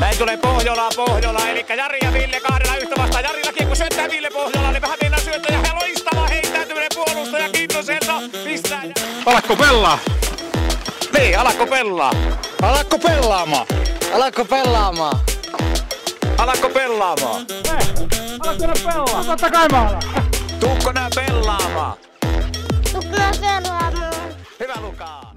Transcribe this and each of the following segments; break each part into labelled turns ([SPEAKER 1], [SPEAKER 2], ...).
[SPEAKER 1] Näin tulee Pohjola, Pohjola, eli Jari ja Ville kahdella yhtä vastaan. Jarillakin kun syöttää Ville Pohjola, niin vähän mennään syöttää ja loistava heittäytyminen puolustaja, kiitos Elsa, pistää.
[SPEAKER 2] Alakko pelaa?
[SPEAKER 1] Niin, alakko pelaa?
[SPEAKER 2] Alakko pelaamaan?
[SPEAKER 3] Alakko pelaamaan?
[SPEAKER 1] Alakko pelaamaan?
[SPEAKER 2] Totta kai mä alan.
[SPEAKER 1] Tuukko nää pelaamaan?
[SPEAKER 4] Tukna pelaamaan.
[SPEAKER 1] Hyvä Lukaa.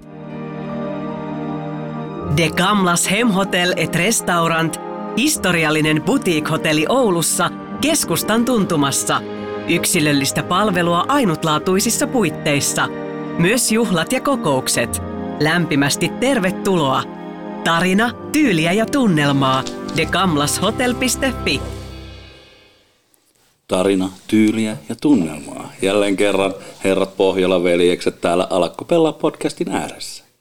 [SPEAKER 5] De Gamlas Hemhotel et Restaurant, historiallinen boutique-hotelli Oulussa, keskustan tuntumassa. Yksilöllistä palvelua ainutlaatuisissa puitteissa. Myös juhlat ja kokoukset. Lämpimästi tervetuloa. Tarina, tyyliä ja tunnelmaa. degamlashotel.fi
[SPEAKER 6] Tarina, tyyliä ja tunnelmaa. Jälleen kerran herrat Pohjola veljekset täällä Alakko pelaa podcastin ääressä.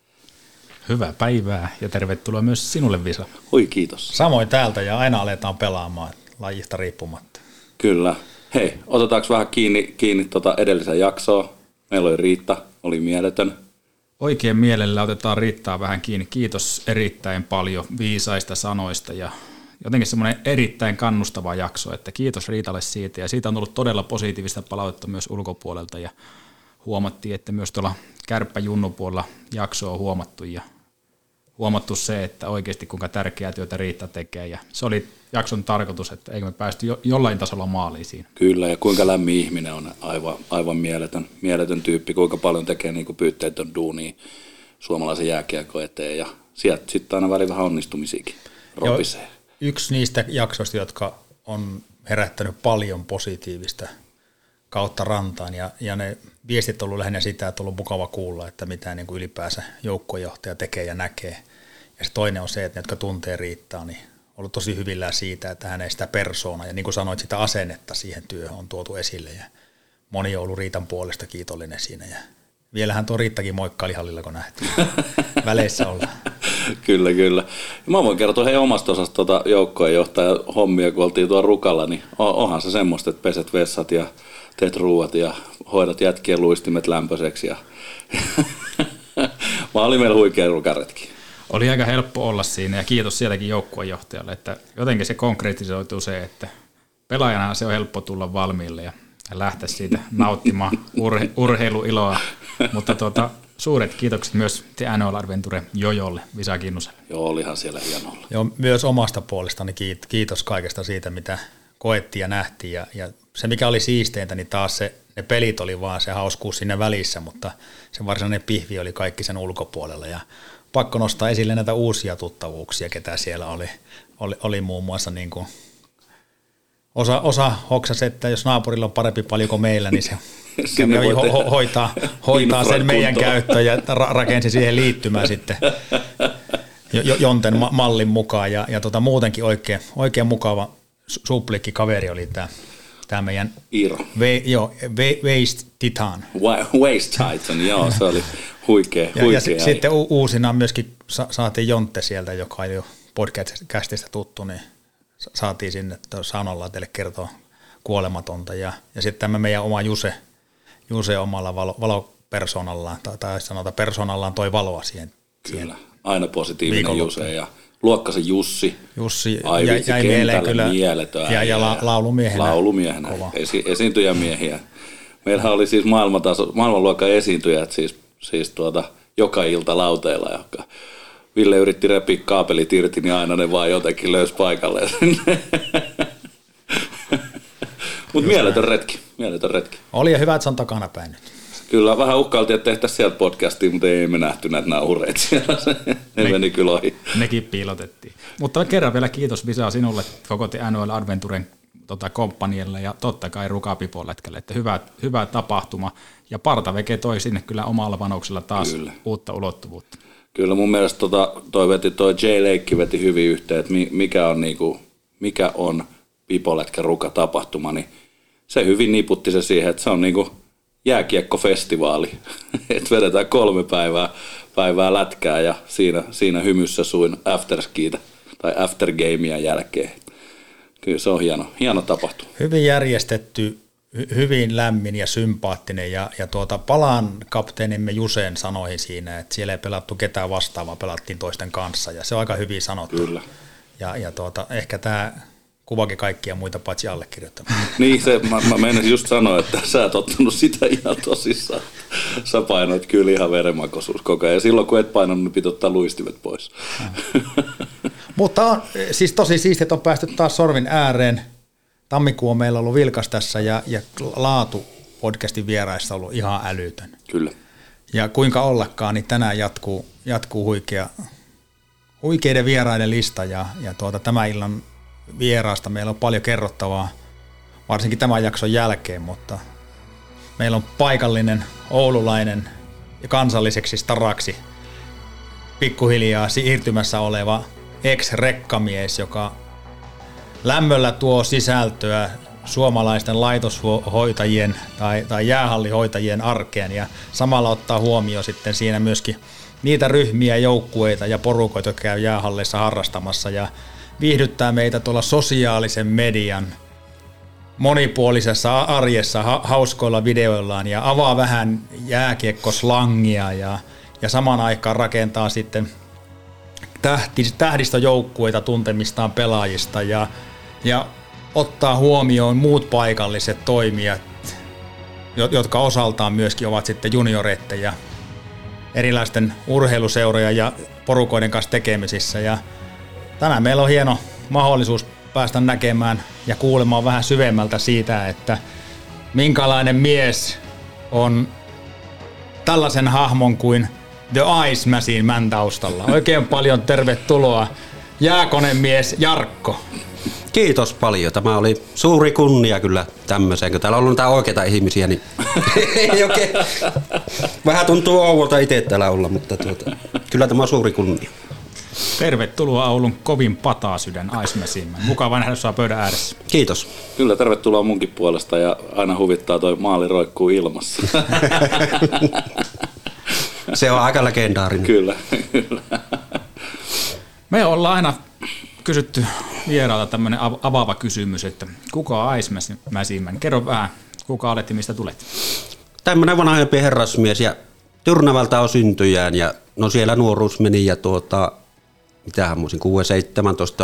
[SPEAKER 7] Hyvää päivää ja tervetuloa myös sinulle Visa.
[SPEAKER 6] Oi kiitos.
[SPEAKER 8] Samoin täältä ja aina aletaan pelaamaan lajista riippumatta.
[SPEAKER 6] Kyllä. Hei, otetaanko vähän kiinni, kiinni tota edellisen jaksoa? Meillä oli Riitta, oli mieletön.
[SPEAKER 7] Oikein mielellä otetaan Riittaa vähän kiinni. Kiitos erittäin paljon viisaista sanoista ja jotenkin semmoinen erittäin kannustava jakso, että kiitos Riitalle siitä ja siitä on tullut todella positiivista palautetta myös ulkopuolelta ja huomattiin, että myös tuolla kärppäjunnupuolella jakso on huomattu ja huomattu se, että oikeasti kuinka tärkeää työtä Riitta tekee ja se oli jakson tarkoitus, että eikö me päästy jo, jollain tasolla maaliin siinä.
[SPEAKER 6] Kyllä, ja kuinka lämmin ihminen on aivan, aivan mieletön, mieletön tyyppi, kuinka paljon tekee niin pyytteetön duunia suomalaisen jääkiekko eteen ja sieltä sitten aina välillä vähän onnistumisiakin ropisee.
[SPEAKER 8] Yksi niistä jaksoista, jotka on herättänyt paljon positiivista kautta rantaan ja, ja ne viestit on ollut lähinnä sitä, että on ollut mukava kuulla, että mitä niin kuin ylipäänsä joukkuejohtaja tekee ja näkee. Ja se toinen on se, että ne, jotka tuntee riittää, niin ollut tosi hyvillään siitä, että hän ei sitä persoonaa ja niin kuin sanoit, sitä asennetta siihen työhön on tuotu esille ja moni on ollut Riitan puolesta kiitollinen siinä ja vielähän tuo Riittakin moikkaili hallilla, kun nähtiin. Väleissä ollaan.
[SPEAKER 6] kyllä, kyllä. Mä voin kertoa hei omasta osasta tuota joukkojen johtaja hommia, kun oltiin tuolla rukalla, niin onhan se semmoista, että peset vessat ja teet ruuat ja hoidat jätkien luistimet lämpöiseksi. Ja mä olin meillä huikea rukaretki.
[SPEAKER 7] Oli aika helppo olla siinä ja kiitos sielläkin joukkuejohtajalle, että jotenkin se konkretisoituu se, että pelaajana se on helppo tulla valmiille ja lähteä siitä nauttimaan urhe- urheiluiloa, mutta tuota, suuret kiitokset myös te NHL Adventure Jojolle, Visa Kinnuselle.
[SPEAKER 6] Joo, olihan siellä hienolla.
[SPEAKER 8] Joo, myös omasta puolestani kiitos kaikesta siitä, mitä koettiin ja nähtiin. Ja, ja se, mikä oli siisteintä, niin taas se, ne pelit oli vaan se hauskuus sinne välissä, mutta se varsinainen pihvi oli kaikki sen ulkopuolella. Ja pakko nostaa esille näitä uusia tuttavuuksia, ketä siellä oli. Oli, oli muun muassa niin kuin osa, osa hoksasi, että jos naapurilla on parempi paljon kuin meillä, niin se kävi ho- ho- hoitaa, hoitaa sen meidän käyttöön ja ra- rakensi siihen liittymään sitten Jonten ma- mallin mukaan. Ja, ja tota, muutenkin oikein, oikein mukava suplikki kaveri oli tämä tämä meidän
[SPEAKER 6] Iiro.
[SPEAKER 8] Ve, joo, ve, Waste Titan.
[SPEAKER 6] Waste Titan, joo, se oli huikea.
[SPEAKER 8] ja,
[SPEAKER 6] huikea
[SPEAKER 8] ja s- sitten u- uusina myöskin sa- saatiin Jontte sieltä, joka on jo podcastista tuttu, niin sa- saatiin sinne saunalla teille kertoa kuolematonta. Ja, ja sitten tämä meidän oma Juse, Juse omalla valo, valopersonallaan, tai, tai sanotaan persoonallaan toi valoa siihen.
[SPEAKER 6] Kyllä, aina positiivinen. Juse ja Luokkasen Jussi.
[SPEAKER 8] Jussi
[SPEAKER 6] Ai
[SPEAKER 8] jäi, jäi mieleen kyllä.
[SPEAKER 6] mieletön
[SPEAKER 8] Ja, ja la, laulumiehenä.
[SPEAKER 6] Laulumiehenä,
[SPEAKER 8] Kova.
[SPEAKER 6] esi, esiintyjämiehiä. Meillähän oli siis maailmantaso, maailmanluokan esiintyjät siis, siis tuota, joka ilta lauteilla, joka Ville yritti repiä kaapelit irti, niin aina ne vaan jotenkin löysi paikalle. Mutta mieletön retki, mieletön retki.
[SPEAKER 8] Oli ja hyvä, että se on takanapäin nyt.
[SPEAKER 6] Kyllä vähän uhkailtiin, että tehtäisiin sieltä podcastia, mutta ei me nähty näitä naureita siellä. Ne
[SPEAKER 7] Me-
[SPEAKER 6] meni kyllä ohi.
[SPEAKER 7] Nekin piilotettiin. Mutta kerran vielä kiitos Visa sinulle koko NHL Adventuren tota, komppanielle ja totta kai Rukapipolätkälle, että hyvä, hyvä tapahtuma. Ja Partaveke toi sinne kyllä omalla panoksella taas
[SPEAKER 6] Kyllä.
[SPEAKER 7] uutta ulottuvuutta.
[SPEAKER 6] Kyllä mun mielestä tota, toi, veti, toi J. Leikki veti hyvin yhteen, että mi- mikä on, niinku, mikä on Pipolätkä ruka tapahtuma, niin se hyvin niputti se siihen, että se on niinku jääkiekkofestivaali. että vedetään kolme päivää, päivää lätkää ja siinä, siinä hymyssä suin afterskiitä tai aftergamea jälkeen. Kyllä se on hieno, hieno tapahtuma.
[SPEAKER 8] Hyvin järjestetty hy- hyvin lämmin ja sympaattinen ja, ja tuota, palaan kapteenimme Juseen sanoihin siinä, että siellä ei pelattu ketään vastaan, vaan pelattiin toisten kanssa ja se on aika hyvin sanottu.
[SPEAKER 6] Kyllä.
[SPEAKER 8] Ja, ja tuota, ehkä tämä kuvakin kaikkia muita paitsi allekirjoittamaan.
[SPEAKER 6] Niin, se, mä, mä meinasin just sanoa, että sä et ottanut sitä ihan tosissaan. Sä painoit kyllä ihan verenmakoisuus koko ajan. Ja silloin kun et painanut, niin piti ottaa luistimet pois.
[SPEAKER 8] Mutta on, siis tosi siistiä, että on päästy taas sorvin ääreen. Tammikuu on meillä ollut vilkas tässä ja, ja laatu podcastin vieraissa on ollut ihan älytön.
[SPEAKER 6] Kyllä.
[SPEAKER 8] Ja kuinka ollakaan, niin tänään jatkuu, jatkuu huikea, huikeiden vieraiden lista ja, ja tuota, tämän illan vieraasta. Meillä on paljon kerrottavaa, varsinkin tämän jakson jälkeen, mutta meillä on paikallinen oululainen ja kansalliseksi staraksi pikkuhiljaa siirtymässä oleva ex-rekkamies, joka lämmöllä tuo sisältöä suomalaisten laitoshoitajien tai, tai jäähallihoitajien arkeen ja samalla ottaa huomioon sitten siinä myöskin niitä ryhmiä, joukkueita ja porukoita, jotka käy jäähallissa harrastamassa. Ja viihdyttää meitä tuolla sosiaalisen median monipuolisessa arjessa ha- hauskoilla videoillaan ja avaa vähän jääkiekkoslangia ja, ja saman aikaan rakentaa sitten tähti, tähdistöjoukkueita tuntemistaan pelaajista ja, ja ottaa huomioon muut paikalliset toimijat, jo- jotka osaltaan myöskin ovat sitten junioreita ja erilaisten urheiluseuroja ja porukoiden kanssa tekemisissä. Ja tänään meillä on hieno mahdollisuus päästä näkemään ja kuulemaan vähän syvemmältä siitä, että minkälainen mies on tällaisen hahmon kuin The Ice Machine Man taustalla. Oikein paljon tervetuloa jääkonemies Jarkko.
[SPEAKER 9] Kiitos paljon. Tämä oli suuri kunnia kyllä tämmöiseen. Kun täällä on ollut näitä oikeita ihmisiä, niin ei oikein. Vähän tuntuu ouvolta itse täällä olla, mutta tuota, kyllä tämä on suuri kunnia.
[SPEAKER 7] Tervetuloa Oulun kovin pataa sydän Aismesiin. Mukava nähdä sua pöydän ääressä.
[SPEAKER 9] Kiitos.
[SPEAKER 6] Kyllä, tervetuloa munkin puolesta ja aina huvittaa toi maali roikkuu ilmassa.
[SPEAKER 9] Se on aika legendaarinen.
[SPEAKER 6] kyllä, kyllä.
[SPEAKER 7] Me ollaan aina kysytty vieraalta tämmöinen avaava kysymys, että kuka on Aismäsimän? Kerro vähän, kuka olet ja mistä tulet?
[SPEAKER 9] Tämmöinen vanhempi herrasmies ja Tyrnävältä on syntyjään ja no siellä nuoruus meni ja tuota, mitähän muisin,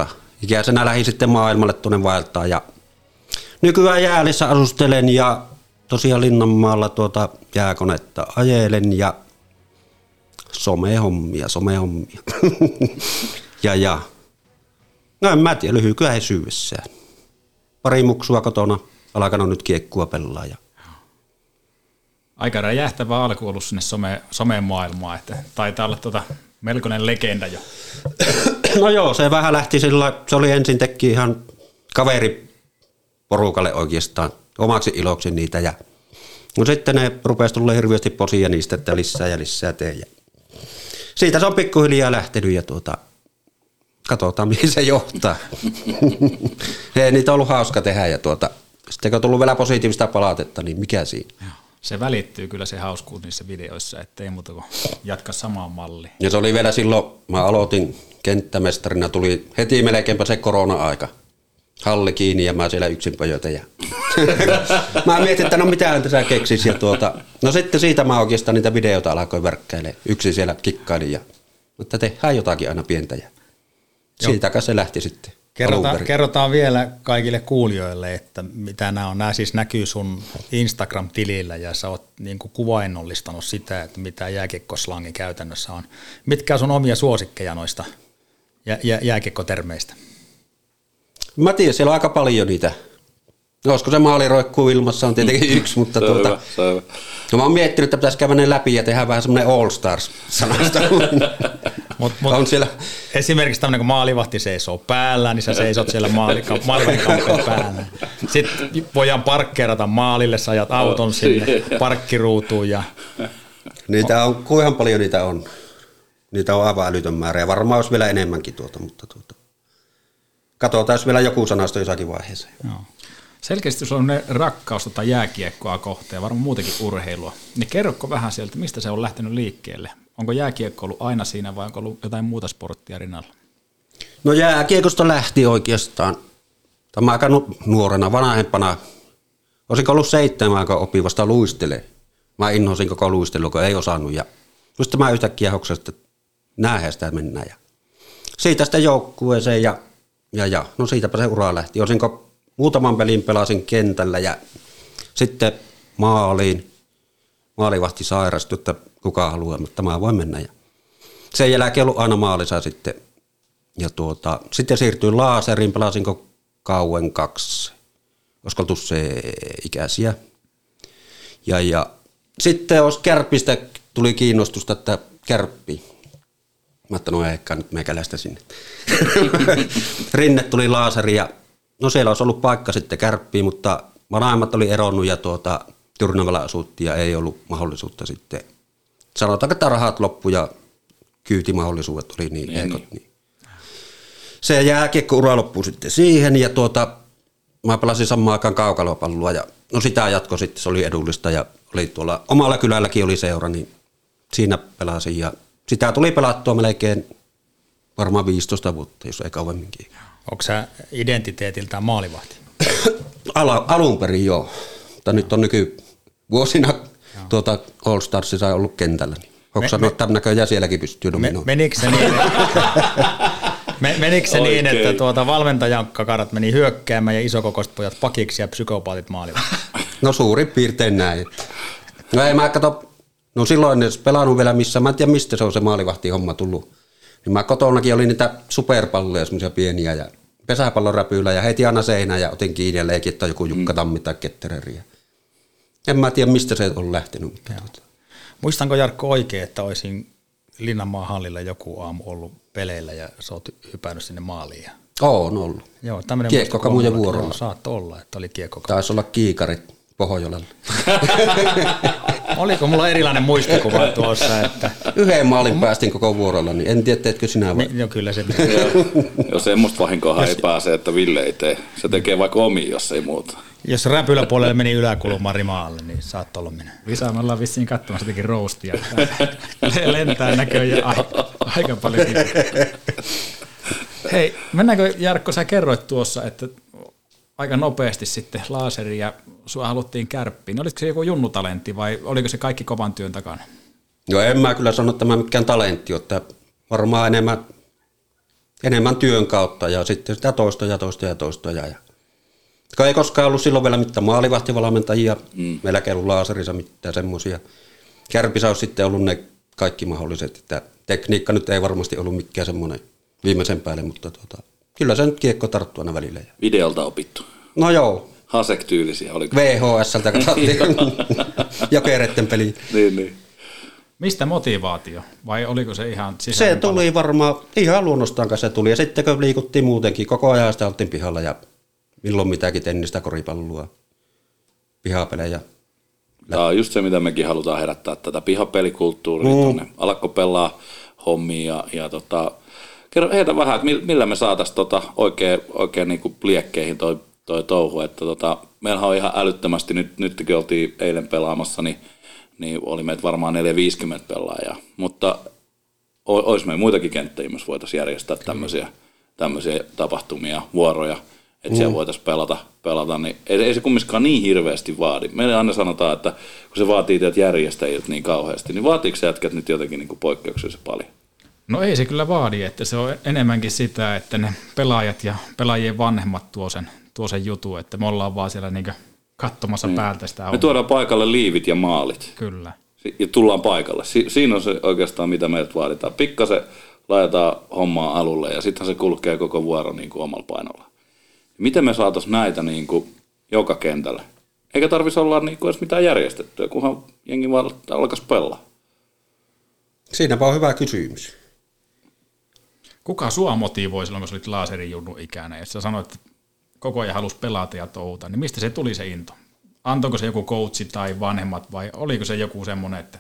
[SPEAKER 9] 6-17 ikäisenä lähdin sitten maailmalle tuonne vaeltaa ja nykyään jäälissä asustelen ja tosiaan Linnanmaalla tuota jääkonetta ajelen ja somehommia, somehommia. ja, ja. No en mä tiedä, lyhykäisyydessään. Pari muksua kotona, alkanut nyt kiekkua pelaa. Ja.
[SPEAKER 7] Aika räjähtävä alku ollut sinne some, someen maailmaan, että taitaa olla tota melkoinen legenda jo.
[SPEAKER 9] No joo, se vähän lähti sillä, se oli ensin teki ihan kaveri porukalle oikeastaan omaksi iloksi niitä ja no sitten ne rupesi tulla hirveästi posia niistä, että lisää ja lisää tee. Ja siitä se on pikkuhiljaa lähtenyt ja tuota, katsotaan mihin se johtaa. Ei niitä on ollut hauska tehdä ja tuota, sitten kun on tullut vielä positiivista palautetta, niin mikä siinä?
[SPEAKER 7] Se välittyy kyllä se hauskuus niissä videoissa, ettei muuta kuin jatka samaan malliin.
[SPEAKER 9] Ja se oli vielä silloin, mä aloitin kenttämestarina, tuli heti melkeinpä se korona-aika. Halli kiinni ja mä siellä yksin pöjötä. Ja mä mietin, että no mitähän tässä keksis. Ja tuota, no sitten siitä mä oikeastaan niitä videoita alkoin verkkäilee. Yksi siellä kikkaili ja mutta tehdään jotakin aina pientä. Ja siitä se lähti sitten.
[SPEAKER 8] Kerrotaan, kerrotaan vielä kaikille kuulijoille, että mitä nämä on. Nämä siis näkyy sun Instagram-tilillä ja sä oot niin kuin kuvainnollistanut sitä, että mitä jääkiekkoslangi käytännössä on. Mitkä on sun omia suosikkeja noista jä, jä, jääkiekkotermeistä?
[SPEAKER 9] Mä tiedän, siellä on aika paljon niitä. Olisiko se maali roikkuu ilmassa on tietenkin yksi, mutta tuota, no mä oon miettinyt, että pitäisi käydä ne läpi ja tehdä vähän semmoinen All Stars sanasta.
[SPEAKER 8] Mut, mut,
[SPEAKER 9] on siellä,
[SPEAKER 8] Esimerkiksi tämmöinen, kun maalivahti seisoo päällä, niin sä seisot siellä maalika- maalivahdin päällä. Sitten voidaan parkkeerata maalille, sä ajat auton sinne parkkiruutuun ja
[SPEAKER 9] niitä on, kuinka paljon niitä on. Niitä on aivan älytön määrä ja varmaan olisi vielä enemmänkin tuota, mutta tuota. Katsotaan, jos vielä joku sanasto jossakin vaiheessa.
[SPEAKER 7] Joo. Selkeästi sulla on ne rakkaus tota jääkiekkoa kohtaan ja varmaan muutenkin urheilua. Niin kerrokko vähän sieltä, mistä se on lähtenyt liikkeelle? Onko jääkiekko ollut aina siinä vai onko ollut jotain muuta sporttia rinnalla?
[SPEAKER 9] No jääkiekosta lähti oikeastaan. Tämä aika nu- nuorena, vanhempana Olisinko ollut seitsemän, kun opin vasta luistelee. Mä inhosin koko luistelua, kun ei osannut. Ja just mä yhtäkkiä hoksasin, että näinhän sitä mennään. Ja siitä sitten joukkueeseen ja, ja, ja no siitäpä se ura lähti. Olisinko muutaman pelin pelasin kentällä ja sitten maaliin. Maalivahti sairastui, että kuka haluaa, mutta mä voin mennä. Ja sen jälkeen ollut aina maalissa sitten. Ja tuota, sitten siirtyin laaseriin, pelasinko kauan kaksi. Olisiko oltu se ikäisiä. Ja, ja sitten olisi kärpistä tuli kiinnostusta, että kärppi. Mä ajattelin, no ehkä nyt meikäläistä sinne. Rinne tuli laaseri ja no siellä olisi ollut paikka sitten kärppiin, mutta vanhemmat oli eronnut ja tuota, Tyrnävällä asuttiin ja ei ollut mahdollisuutta sitten. Sanotaanko, että rahat loppu ja kyytimahdollisuudet oli niin, niin heikot. Niin. Se jääkiekko-ura loppui sitten siihen ja tuota, mä pelasin samaan aikaan kaukalopallua ja no sitä jatko sitten, se oli edullista ja oli tuolla omalla kylälläkin oli seura, niin siinä pelasin ja sitä tuli pelattua melkein varmaan 15 vuotta, jos ei kauemminkin.
[SPEAKER 8] Onko sä identiteetiltään maalivahti?
[SPEAKER 9] Ala, alun perin joo, mutta nyt on nykyvuosina tuota All Starsissa ollut kentällä. Niin. Onko sanoa, että näköjään sielläkin pystyy dominoimaan?
[SPEAKER 8] Me, menikö se niin, menikö se niin että tuota valmentajan kakarat meni hyökkäämään ja isokokoiset pojat pakiksi ja psykopaatit maalivahti?
[SPEAKER 9] No suurin piirtein näin. No ei mä kato, no silloin en pelannut vielä missä, mä en tiedä mistä se on se maalivahti homma tullut. Niin mä kotonakin oli niitä superpalloja, semmoisia pieniä ja pesäpalloräpyillä ja heti aina seinään ja otin kiinni ja leikin, että joku Jukka mm. Tammi tai Kettereri. En mä tiedä mistä se on lähtenyt. Mutta tuota.
[SPEAKER 8] Muistanko Jarkko oikein, että olisin Linnanmaan hallilla joku aamu ollut peleillä ja sä oot hypännyt sinne maaliin? Ja...
[SPEAKER 9] On ollut.
[SPEAKER 8] Joo,
[SPEAKER 9] Kiekkokamujen vuorolla.
[SPEAKER 8] Saat olla, että oli kiekko.
[SPEAKER 9] Taisi olla kiikarit Pohjolalla.
[SPEAKER 8] Oliko mulla erilainen muistikuva tuossa? Että...
[SPEAKER 9] Yhden maalin päästin koko vuorolla, niin en tiedä, teetkö sinä vai?
[SPEAKER 8] Niin, no kyllä se.
[SPEAKER 6] jos semmoista vahinkoa ei pääse, että Ville ei tee. Se tekee vaikka omi, jos ei muuta.
[SPEAKER 8] Jos räpyläpuolelle meni yläkulmaan rimaalle, niin saat olla minä.
[SPEAKER 7] Visa, me ollaan vissiin katsomassa jotenkin roustia. Lentää näköjään aika, aika paljon. Hei, mennäänkö Jarkko, sä kerroit tuossa, että aika nopeasti sitten laaseri ja sua haluttiin kärppiin. Oliko se joku junnutalentti vai oliko se kaikki kovan työn takana?
[SPEAKER 9] Joo, en mä kyllä sano, että tämä mikään talentti, että varmaan enemmän, enemmän työn kautta ja sitten sitä toista ja toista ja ja. ei koskaan ollut silloin vielä mitään maalivahtivalmentajia, mm. meilläkään ollut laaserissa mitään semmoisia. Kärpissä olisi sitten ollut ne kaikki mahdolliset, että tekniikka nyt ei varmasti ollut mikään semmoinen viimeisen päälle, mutta tuota, kyllä se nyt kiekko tarttuu aina välillä.
[SPEAKER 6] Videolta opittu.
[SPEAKER 9] No joo.
[SPEAKER 6] Hasek-tyylisiä, oliko?
[SPEAKER 9] VHSltä katsottiin jokeretten peli.
[SPEAKER 6] Niin, niin.
[SPEAKER 7] Mistä motivaatio? Vai oliko se ihan
[SPEAKER 9] Se tuli varmaan ihan luonnostaan kanssa se tuli. Ja sitten kun liikuttiin muutenkin, koko ajan sitä oltiin pihalla ja milloin mitäkin tennistä, koripalloa, pihapelejä.
[SPEAKER 6] Tämä on just se, mitä mekin halutaan herättää, tätä pihapelikulttuuria mm. tuonne. Alakko pelaa hommia ja, ja tota, kerro heitä vähän, että millä me saataisiin tota oikein, oikein niin liekkeihin toi, toi touhu. Että tota, meillähän on ihan älyttömästi, nyt, nytkin oltiin eilen pelaamassa, niin, niin oli meitä varmaan 450 pelaajaa. Mutta olisi meillä muitakin kenttäjiä, jos voitaisiin järjestää tämmöisiä, tämmöisiä tapahtumia, vuoroja, että mm. siellä voitaisiin pelata, pelata niin ei, ei se kumminkaan niin hirveästi vaadi. Meille aina sanotaan, että kun se vaatii teidät järjestäjiltä niin kauheasti, niin vaatiiko se jätkät nyt jotenkin niin poikkeuksellisen paljon?
[SPEAKER 7] No ei se kyllä vaadi, että se on enemmänkin sitä, että ne pelaajat ja pelaajien vanhemmat tuo sen, tuo sen jutun, että me ollaan vaan siellä niinku katsomassa mm. päältä sitä.
[SPEAKER 6] Me tuodaan paikalle liivit ja maalit.
[SPEAKER 7] Kyllä.
[SPEAKER 6] Ja tullaan paikalle. Si- siinä on se oikeastaan, mitä meiltä vaaditaan. Pikkasen laitetaan hommaa alulle ja sitten se kulkee koko vuoro niin kuin omalla painolla. Miten me saataisiin näitä niin kuin joka kentälle? Eikä tarvitsisi olla niin kuin edes mitään järjestettyä, kunhan jengi vaan alkaisi pelaa.
[SPEAKER 9] Siinäpä on hyvä kysymys.
[SPEAKER 7] Kuka sua motivoi silloin, kun olit laserin junnu ikänä, ja sä sanoit, että koko ajan halusi pelata ja touhuta, niin mistä se tuli se into? Antoiko se joku coachi tai vanhemmat vai oliko se joku semmoinen, että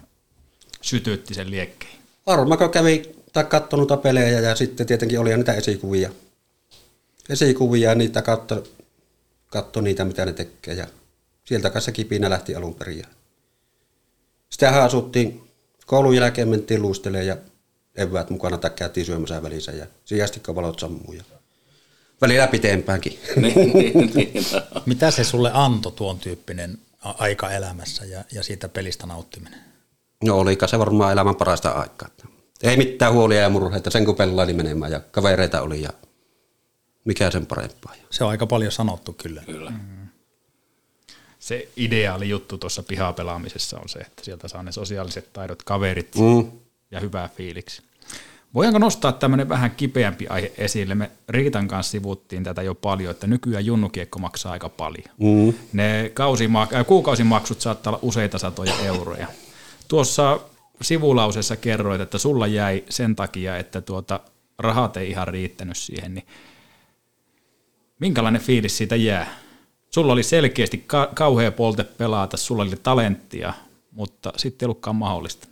[SPEAKER 7] sytytti sen liekkeen?
[SPEAKER 9] Varmaan kävi tai katsonut pelejä ja sitten tietenkin oli niitä esikuvia. Esikuvia ja niitä kautta katso niitä, mitä ne tekee ja sieltä kanssa kipinä lähti alun perin. Sitten asuttiin, koulun jälkeen mentiin luistelemaan ja eväät mukana tai käytiin syömässä välissä ja sijasti valot sammuu. Ja välillä pitempäänkin.
[SPEAKER 6] niin, niin, niin.
[SPEAKER 8] Mitä se sulle antoi tuon tyyppinen aika elämässä ja, ja siitä pelistä nauttiminen?
[SPEAKER 9] No olikä se varmaan elämän parasta aikaa. Ei mitään huolia ja murheita, sen kun pelaili menemään ja kavereita oli ja mikä sen parempaa.
[SPEAKER 8] Se on aika paljon sanottu kyllä.
[SPEAKER 6] Kyllä.
[SPEAKER 7] Se ideaali juttu tuossa pihapelaamisessa on se, että sieltä saa ne sosiaaliset taidot, kaverit
[SPEAKER 9] Mm.
[SPEAKER 7] ja hyvää fiiliksi. Voidaanko nostaa tämmöinen vähän kipeämpi aihe esille? Me Riitan kanssa sivuttiin tätä jo paljon, että nykyään junnukiekko maksaa aika paljon.
[SPEAKER 9] Mm.
[SPEAKER 7] Ne kausima- äh, kuukausimaksut saattaa olla useita satoja euroja. Tuossa sivulauseessa kerroit, että sulla jäi sen takia, että tuota rahat ei ihan riittänyt siihen, niin minkälainen fiilis siitä jää? Sulla oli selkeästi ka- kauhea polte pelata, sulla oli talenttia, mutta sitten ei ollutkaan mahdollista.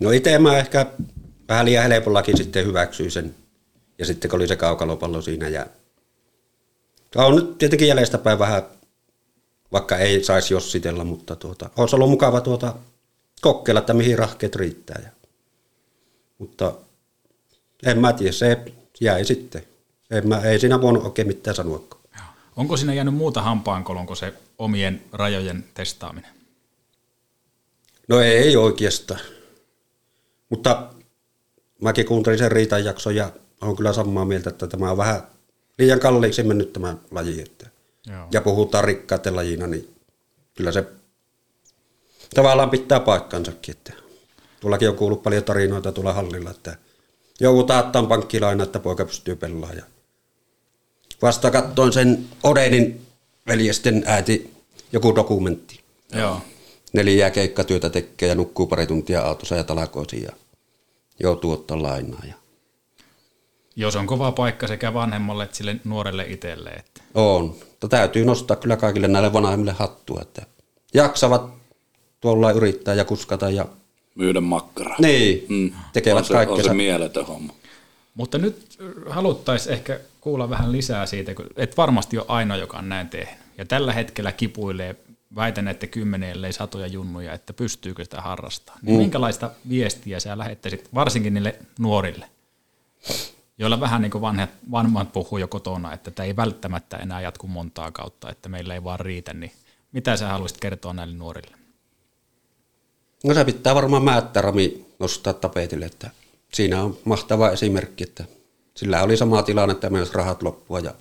[SPEAKER 9] No itse mä ehkä vähän liian helpollakin sitten hyväksyin sen. Ja sitten kun oli se kaukalopallo siinä ja on nyt tietenkin jäljestäpäin vähän, vaikka ei saisi jossitella, mutta tuota, olisi ollut mukava tuota kokeilla, että mihin rahkeet riittää. Ja, mutta en mä tiedä, se jäi sitten. En mä, ei siinä voinut oikein mitään sanoa.
[SPEAKER 7] Onko siinä jäänyt muuta hampaankolon kuin se omien rajojen testaaminen?
[SPEAKER 9] No ei oikeastaan. Mutta mäkin kuuntelin sen Riitan jakson ja olen kyllä samaa mieltä, että tämä on vähän liian kalliiksi mennyt tämä laji. Että
[SPEAKER 7] Joo.
[SPEAKER 9] ja puhutaan rikkaiden lajina, niin kyllä se tavallaan pitää paikkansakin. Että tuollakin on kuullut paljon tarinoita tuolla hallilla, että joudutaan ottaa pankkilaina, että poika pystyy pelaamaan. Vasta katsoin sen Odenin veljesten äiti joku dokumentti.
[SPEAKER 7] Joo.
[SPEAKER 9] Neljää keikkatyötä tekee ja nukkuu pari tuntia autossa ja talakoisiin ja joutuu ottaa lainaa. Ja
[SPEAKER 7] Jos on kova paikka sekä vanhemmalle että sille nuorelle itselle. Että.
[SPEAKER 9] on. Mutta täytyy nostaa kyllä kaikille näille vanhemmille hattua, että jaksavat tuolla yrittää ja kuskata ja
[SPEAKER 6] Myydä makkaraa.
[SPEAKER 9] niin,
[SPEAKER 6] Mm.
[SPEAKER 9] tekevät
[SPEAKER 6] on se, on se mieletön homma.
[SPEAKER 7] Mutta nyt haluttaisiin ehkä kuulla vähän lisää siitä, kun et varmasti ole ainoa, joka on näin tehnyt. Ja tällä hetkellä kipuilee, väitän, että kymmenen ellei satoja junnuja, että pystyykö sitä harrastamaan. Niin minkälaista viestiä sä lähettäisit varsinkin niille nuorille, joilla vähän niin kuin vanhat, vanhemmat puhuu jo kotona, että tämä ei välttämättä enää jatku montaa kautta, että meillä ei vaan riitä, niin mitä sä haluaisit kertoa näille nuorille?
[SPEAKER 9] No se pitää varmaan Määttärami nostaa tapetille, että siinä on mahtava esimerkki, että sillä oli sama tilanne, että myös rahat loppua ja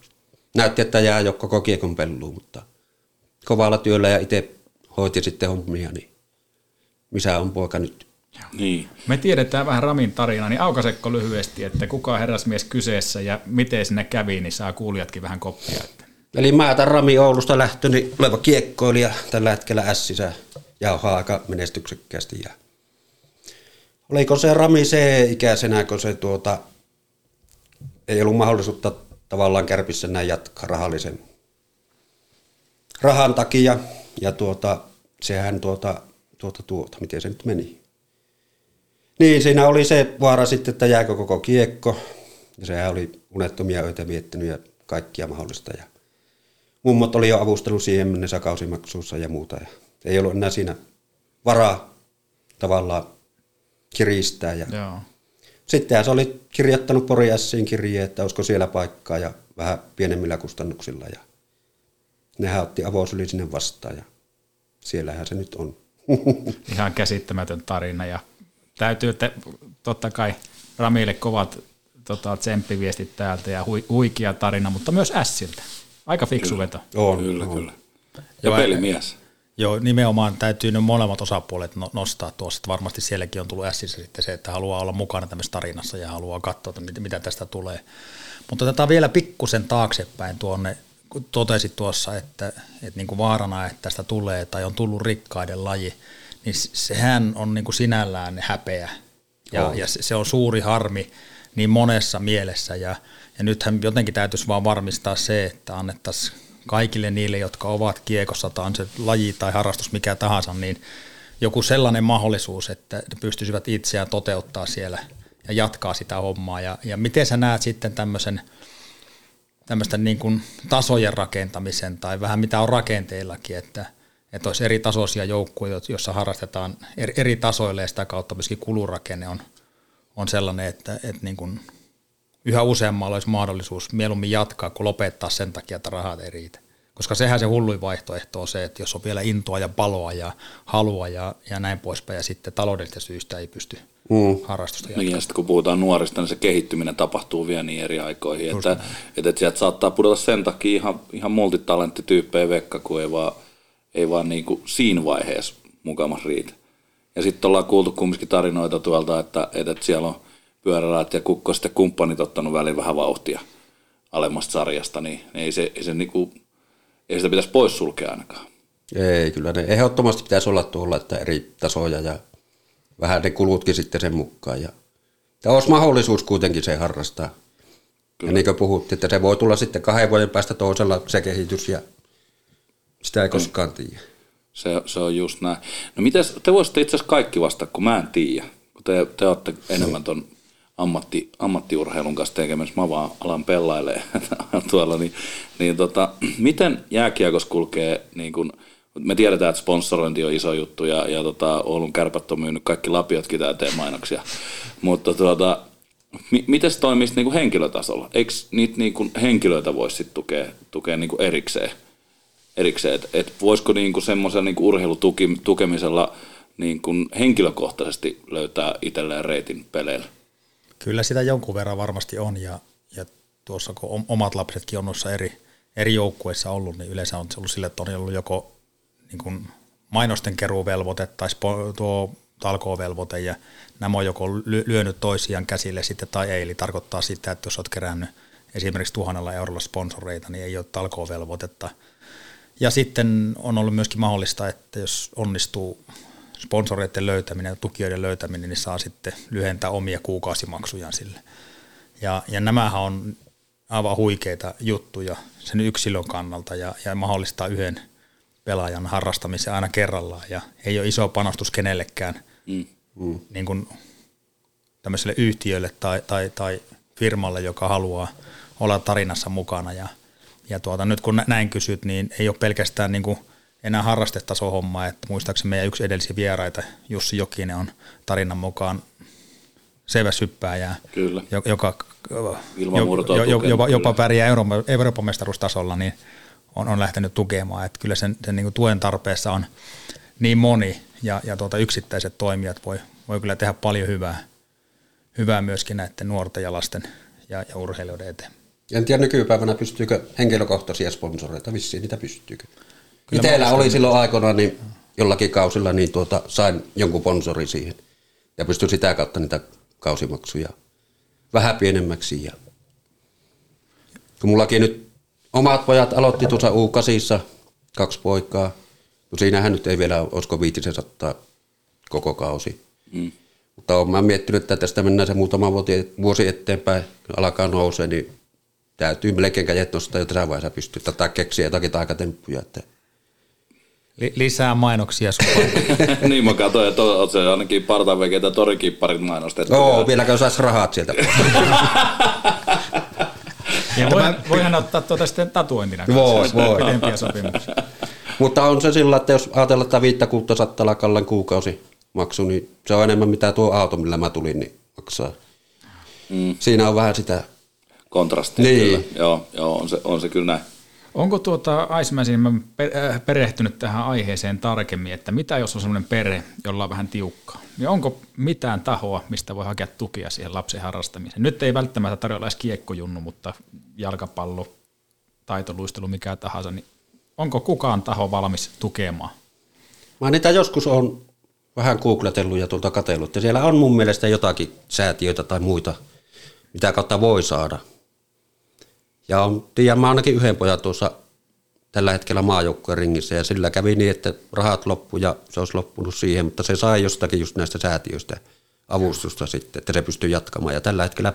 [SPEAKER 9] näytti, että jää jo koko kiekon pelluun, mutta kovalla työllä ja itse hoiti sitten hommia, niin missä on poika nyt?
[SPEAKER 6] Niin.
[SPEAKER 7] Me tiedetään vähän Ramin tarina, niin aukasekko lyhyesti, että kuka on herrasmies kyseessä ja miten sinne kävi, niin saa kuulijatkin vähän koppia. Että.
[SPEAKER 9] Eli Määtän Rami Oulusta lähtöni oleva kiekkoilija tällä hetkellä Ässissä jauhaa aika menestyksekkäästi. Ja oliko se Rami se ikäisenä, kun se tuota, ei ollut mahdollisuutta tavallaan kärpissä näin jatkaa rahallisen rahan takia. Ja tuota, sehän tuota, tuota, tuota, miten se nyt meni. Niin, siinä oli se vaara sitten, että jääkö koko kiekko. Ja sehän oli unettomia öitä viettänyt ja kaikkia mahdollista. Ja mummot oli jo avustellut siihen mennessä kausimaksuussa ja muuta. Ja ei ollut enää siinä varaa tavallaan kiristää. Ja
[SPEAKER 7] Joo.
[SPEAKER 9] Sittenhän se oli kirjoittanut Pori Ässiin kirjeen, että olisiko siellä paikkaa ja vähän pienemmillä kustannuksilla. Ja nehän otti avosyli sinne vastaan ja siellähän se nyt on.
[SPEAKER 7] Ihan käsittämätön tarina ja täytyy, että totta kai Ramille kovat tota, tsemppiviestit täältä ja hui, huikea tarina, mutta myös Ässiltä. Aika fiksu veto.
[SPEAKER 9] on,
[SPEAKER 6] Kyllä,
[SPEAKER 9] on.
[SPEAKER 6] kyllä. Ja
[SPEAKER 8] Joo,
[SPEAKER 6] pelimies.
[SPEAKER 8] Joo, nimenomaan täytyy nyt molemmat osapuolet no- nostaa tuossa. että Varmasti sielläkin on tullut ässissä sitten se, että haluaa olla mukana tämmöisessä tarinassa ja haluaa katsoa, että mitä- tästä tulee. Mutta otetaan vielä pikkusen taaksepäin tuonne, kun totesit tuossa, että, että niin kuin vaarana, että tästä tulee tai on tullut rikkaiden laji, niin sehän on niin kuin sinällään häpeä. Ja,
[SPEAKER 9] On.
[SPEAKER 8] ja se se on suuri harmi niin monessa mielessä. Ja, ja nythän jotenkin täytyisi vaan varmistaa se, että annettaisiin kaikille niille, jotka ovat kiekossa, tai on se laji tai harrastus mikä tahansa, niin joku sellainen mahdollisuus, että ne pystyisivät itseään toteuttaa siellä ja jatkaa sitä hommaa. Ja, ja miten sä näet sitten tämmöisen tämmöistä niin kuin tasojen rakentamisen tai vähän mitä on rakenteillakin, että, että olisi eri tasoisia joukkueita, joissa harrastetaan eri, eri tasoille ja sitä kautta myöskin kulurakenne on, on sellainen, että, että niin kuin yhä useammalla olisi mahdollisuus mieluummin jatkaa kuin lopettaa sen takia, että rahat ei riitä. Koska sehän se hulluin vaihtoehto on se, että jos on vielä intoa ja paloa ja halua ja, ja näin poispäin, ja sitten taloudellisista syistä ei pysty mm. harrastusta jatkamaan.
[SPEAKER 6] Niin, ja sitten kun puhutaan nuorista, niin se kehittyminen tapahtuu vielä niin eri aikoihin, että, että, että sieltä saattaa pudota sen takia ihan, ihan multitalenttityyppejä vekka, kun ei vaan, ei vaan niin kuin siinä vaiheessa mukamas riitä. Ja sitten ollaan kuultu kumminkin tarinoita tuolta, että, että, että siellä on pyöräraat ja kukko sitten kumppanit ottanut välillä vähän vauhtia alemmasta sarjasta, niin ei se, ei se niinku, ei sitä pitäisi poissulkea ainakaan.
[SPEAKER 9] Ei, kyllä ne ehdottomasti pitäisi olla tuolla, että eri tasoja ja vähän ne kulutkin sitten sen mukaan. Ja, ja olisi mahdollisuus kuitenkin se harrastaa. Kyllä. Ja niin kuin puhuttiin, että se voi tulla sitten kahden vuoden päästä toisella se kehitys ja sitä ei koskaan tiedä.
[SPEAKER 6] Se, se on just näin. No miten te voisitte itse asiassa kaikki vastata, kun mä en tiedä, kun te, te olette enemmän ton ammatti, ammattiurheilun kanssa tekemässä, mä vaan alan pellailee tuolla, niin, niin tota, miten jääkiekos kulkee, niin kun, me tiedetään, että sponsorointi on iso juttu ja, ja tota, Oulun kärpät on myynyt kaikki lapiotkin täyteen mainoksia, mutta tuota, mi, miten se toimisi niin henkilötasolla? Eikö niitä niin kuin henkilöitä voisi sitten tukea, tukea niin erikseen? erikseen että et voisiko niin semmoisen niin urheilutukemisella niin kuin henkilökohtaisesti löytää itselleen reitin peleillä?
[SPEAKER 8] Kyllä sitä jonkun verran varmasti on ja, ja tuossa kun omat lapsetkin on noissa eri, eri joukkueissa ollut, niin yleensä on ollut sille, että on ollut joko niin kuin mainosten keruuvelvoite tai spo, tuo talkoovelvoite ja nämä on joko lyönyt toisiaan käsille sitten tai ei, eli tarkoittaa sitä, että jos olet kerännyt esimerkiksi tuhannella eurolla sponsoreita, niin ei ole talkoovelvoitetta. Ja sitten on ollut myöskin mahdollista, että jos onnistuu sponsoreiden löytäminen ja tukijoiden löytäminen, niin saa sitten lyhentää omia kuukausimaksujaan sille. Ja, ja nämähän on aivan huikeita juttuja sen yksilön kannalta ja, ja mahdollistaa yhden pelaajan harrastamisen aina kerrallaan ja ei ole iso panostus kenellekään mm. Mm. Niin kuin tämmöiselle yhtiölle tai, tai, tai firmalle, joka haluaa olla tarinassa mukana ja, ja tuota, nyt kun näin kysyt, niin ei ole pelkästään niin kuin – enää harrastetaso hommaa, että muistaakseni meidän yksi edellisiä vieraita, Jussi Jokinen on tarinan mukaan seiväshyppääjä,
[SPEAKER 6] Kyllä.
[SPEAKER 8] joka jo, jo, jopa, jopa pärjää Euroopan, Euroopan mestaruustasolla, niin on, on lähtenyt tukemaan. Että kyllä sen, sen niin tuen tarpeessa on niin moni ja, ja tuota yksittäiset toimijat voi, voi kyllä tehdä paljon hyvää, hyvää myöskin näiden nuorten ja lasten ja, ja urheilijoiden eteen.
[SPEAKER 9] En tiedä nykypäivänä pystyykö henkilökohtaisia sponsoreita, vissiin niitä pystyykö. Itellä oli silloin aikoinaan niin jollakin kausilla, niin tuota, sain jonkun sponsori siihen. Ja pystyin sitä kautta niitä kausimaksuja vähän pienemmäksi. Ja kun mullakin nyt omat pojat aloitti tuossa U8, kaksi poikaa. No siinähän nyt ei vielä, olisiko viitisen sattaa koko kausi. Mm. Mutta olen mä miettinyt, että tästä mennään se muutama vuosi eteenpäin, kun alkaa nousee, niin täytyy melkein kädet nostaa jo tässä vaiheessa pystyä tätä keksiä jotakin taikatemppuja. Että
[SPEAKER 8] lisää mainoksia
[SPEAKER 6] niin mä katsoin, että on se ainakin partavekeitä torikipparit mainostettu.
[SPEAKER 9] Joo, vieläkö saisi rahat sieltä.
[SPEAKER 8] ja voi, voihan ottaa tuota sitten tatuointina.
[SPEAKER 9] Voi, voi. Mutta on se sillä, että jos ajatellaan, että viittä kuutta sattaa kallan kuukausi maksu, niin se on enemmän mitä tuo auto, millä mä tulin, niin maksaa. Mm. Siinä on vähän sitä...
[SPEAKER 6] Kontrastia niin. kyllä. Joo, joo on, se, on se kyllä näin.
[SPEAKER 8] Onko tuota Icemansin äh, perehtynyt tähän aiheeseen tarkemmin, että mitä jos on sellainen perhe, jolla on vähän tiukkaa? Niin onko mitään tahoa, mistä voi hakea tukea siihen lapsen harrastamiseen? Nyt ei välttämättä tarjolla edes kiekkojunnu, mutta jalkapallo, taitoluistelu, mikä tahansa, niin onko kukaan taho valmis tukemaan?
[SPEAKER 9] Mä niitä joskus on vähän googletellut ja tuolta katsellut, ja siellä on mun mielestä jotakin säätiöitä tai muita, mitä kautta voi saada – ja on, tiedän, mä ainakin yhden pojan tuossa tällä hetkellä maajoukkueen ringissä ja sillä kävi niin, että rahat loppu ja se olisi loppunut siihen, mutta se sai jostakin just näistä säätiöistä avustusta sitten, että se pystyy jatkamaan. Ja tällä hetkellä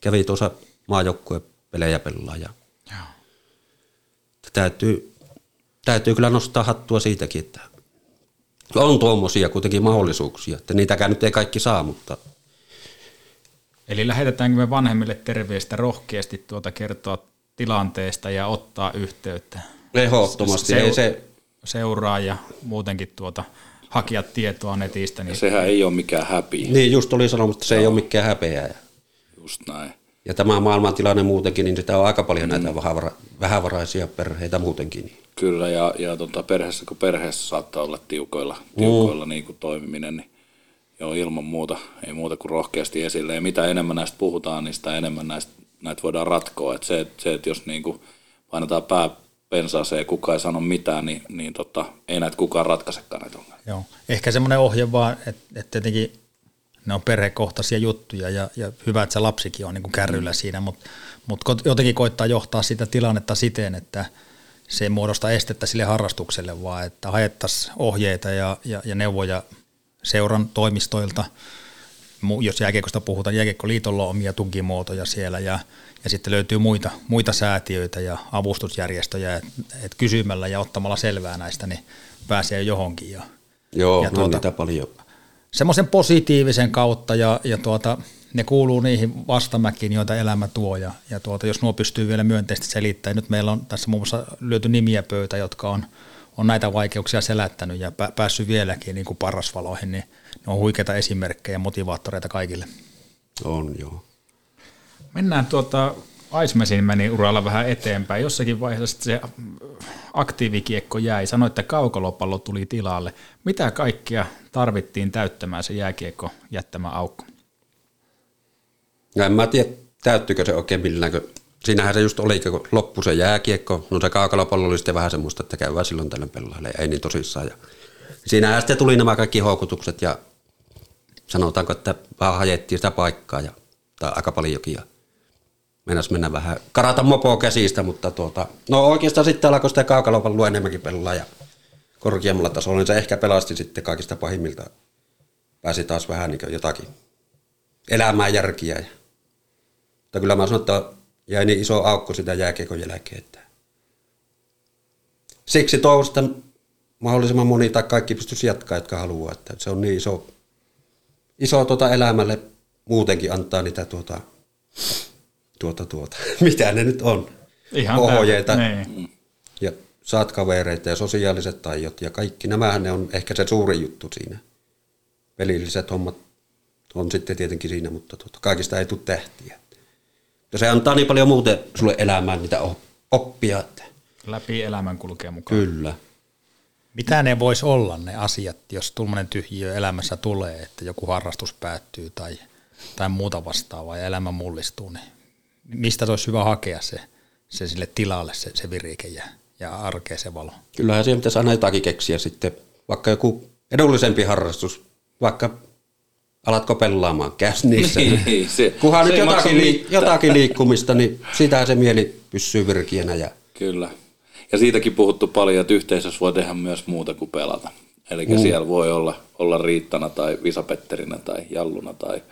[SPEAKER 9] kävi tuossa maajoukkueen pelejä pelaa. Ja täytyy, täytyy kyllä nostaa hattua siitäkin, että on tuommoisia kuitenkin mahdollisuuksia, että niitäkään nyt ei kaikki saa, mutta –
[SPEAKER 8] Eli lähetetäänkö me vanhemmille terveistä rohkeasti tuota kertoa tilanteesta ja ottaa yhteyttä?
[SPEAKER 9] Ehdottomasti. Se, ei se...
[SPEAKER 8] Seuraa ja muutenkin tuota, hakea tietoa netistä.
[SPEAKER 6] Niin... Sehän ei ole mikään häpi.
[SPEAKER 9] Niin, just oli sanomassa, että se no. ei ole mikään häpeä.
[SPEAKER 6] Just näin.
[SPEAKER 9] Ja tämä maailmantilanne muutenkin, niin sitä on aika paljon näitä mm. vähävaraisia perheitä muutenkin.
[SPEAKER 6] Kyllä, ja, ja tota, perheessä kun perheessä saattaa olla tiukoilla, tiukoilla mm. niin kuin toimiminen, niin joo, ilman muuta, ei muuta kuin rohkeasti esille. Ja mitä enemmän näistä puhutaan, niin sitä enemmän näistä, näitä voidaan ratkoa. Et se, se, että jos niin kuin painetaan pää pensaaseen ja kukaan ei sano mitään, niin, niin tota, ei näitä kukaan ratkaisekaan näitä ongelmia.
[SPEAKER 8] Joo. Ehkä semmoinen ohje vaan, että, että tietenkin ne on perhekohtaisia juttuja ja, ja hyvä, että se lapsikin on niin kuin kärryllä mm. siinä, mutta, mutta jotenkin koittaa johtaa sitä tilannetta siten, että se ei muodosta estettä sille harrastukselle, vaan että haettaisiin ohjeita ja, ja, ja neuvoja seuran toimistoilta. Jos jääkiekosta puhutaan, jääkiekkoliitolla on omia tukimuotoja siellä ja, ja sitten löytyy muita, muita säätiöitä ja avustusjärjestöjä, että et kysymällä ja ottamalla selvää näistä, niin pääsee johonkin. Ja,
[SPEAKER 9] Joo, ja no tuota, niitä paljon.
[SPEAKER 8] Semmoisen positiivisen kautta ja, ja tuota, ne kuuluu niihin vastamäkiin, joita elämä tuo. Ja, ja tuota, jos nuo pystyy vielä myönteisesti selittämään, nyt meillä on tässä muun muassa löyty nimiä pöytä, jotka on, on näitä vaikeuksia selättänyt ja päässyt vieläkin niin kuin parasvaloihin, niin ne on huikeita esimerkkejä ja motivaattoreita kaikille.
[SPEAKER 9] On, joo.
[SPEAKER 7] Mennään tuota, Icemesin meni uralla vähän eteenpäin. Jossakin vaiheessa se aktiivikiekko jäi. Sanoit, että kaukolopallo tuli tilalle. Mitä kaikkea tarvittiin täyttämään se jääkiekko jättämä aukko?
[SPEAKER 9] Ja en mä tiedä, täyttyykö se oikein millään. Siinähän se just oli, kun loppu se jääkiekko. No se kaukalopallo oli sitten vähän semmoista, että käydään silloin tällöin pelaille. Ei niin tosissaan. Ja siinähän sitten tuli nämä kaikki houkutukset ja sanotaanko, että vähän hajettiin sitä paikkaa ja, tai aika paljonkin. Ja mennäs mennä vähän karata mopoa käsistä, mutta tuota, no oikeastaan sitten alkoi sitä kaukalopallua enemmänkin pelaa ja korkeammalla tasolla, niin se ehkä pelasti sitten kaikista pahimmilta. Pääsi taas vähän niin jotakin elämää järkiä. Ja, mutta kyllä mä sanon, että jäi niin iso aukko sitä jääkiekon jälkeen, että siksi toivon, että mahdollisimman moni tai kaikki pystyisi jatkaa, jotka haluaa, että se on niin iso, iso tuota elämälle muutenkin antaa niitä tuota, tuota, tuota, mitä ne nyt on,
[SPEAKER 7] Ihan
[SPEAKER 9] ohjeita niin. ja saat kavereita ja sosiaaliset taidot ja kaikki. Nämähän ne on ehkä se suuri juttu siinä. Pelilliset hommat on sitten tietenkin siinä, mutta tuota, kaikista ei tule tähtiä. Ja se antaa niin paljon muuten sulle elämään niitä oppia. Että.
[SPEAKER 7] Läpi elämän kulkee mukaan.
[SPEAKER 9] Kyllä.
[SPEAKER 8] Mitä ne vois olla ne asiat, jos tuommoinen tyhjiö elämässä tulee, että joku harrastus päättyy tai, tai muuta vastaavaa ja elämä mullistuu, niin mistä olisi hyvä hakea se, se sille tilalle se, se virike ja, ja arkea se valo?
[SPEAKER 9] Kyllähän siihen pitäisi aina jotakin keksiä sitten, vaikka joku edullisempi harrastus, vaikka alatko pelaamaan käsnissä. Niin, se, Kunhan se nyt jotakin, li, jotakin liikkumista, niin sitä se mieli pysyy virkienä. Ja...
[SPEAKER 6] Kyllä. Ja siitäkin puhuttu paljon, että yhteisössä voi tehdä myös muuta kuin pelata. Eli mm. siellä voi olla, olla Riittana tai Visapetterinä tai Jalluna tai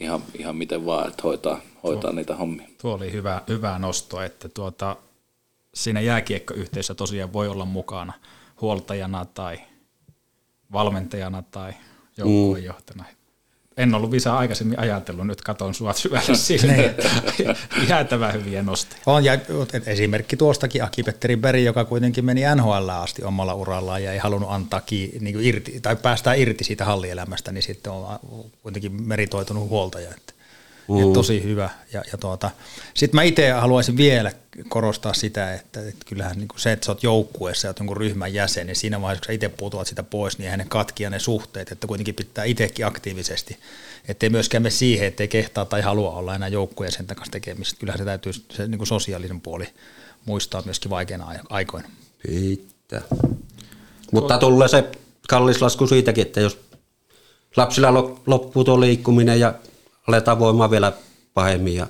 [SPEAKER 6] ihan, ihan miten vaan, että hoitaa, hoitaa tuo, niitä hommia.
[SPEAKER 7] Tuo oli hyvä, hyvä nosto, että tuota, siinä jääkiekkoyhteisössä tosiaan voi olla mukana huoltajana tai valmentajana tai joukkueenjohtajana. Mm en ollut Visa aikaisemmin ajatellut, nyt katon sua syvälle sinne. Jäätävän hyviä nosteja.
[SPEAKER 8] On, ja esimerkki tuostakin Aki-Petteri Beri, joka kuitenkin meni NHL asti omalla urallaan ja ei halunnut antaa ki, niin irti, tai päästää irti siitä hallielämästä, niin sitten on kuitenkin meritoitunut huoltaja. Että, mm. että tosi hyvä. Ja, ja tuota, sitten mä itse haluaisin vielä korostaa sitä, että, että kyllähän niin kuin se, että sä oot joukkueessa ja jonkun ryhmän jäsen, niin siinä vaiheessa, kun sä itse putoat sitä pois, niin hänen katkia ne suhteet, että kuitenkin pitää itsekin aktiivisesti, ettei myöskään me siihen, ettei kehtaa tai halua olla enää joukkueen sen kanssa tekemistä. Kyllähän se täytyy se niin kuin sosiaalinen puoli muistaa myöskin vaikeina aikoina.
[SPEAKER 9] Pitää. Mutta tulee se kallis lasku siitäkin, että jos lapsilla loppuu tuo liikkuminen ja aletaan voimaan vielä pahemmin ja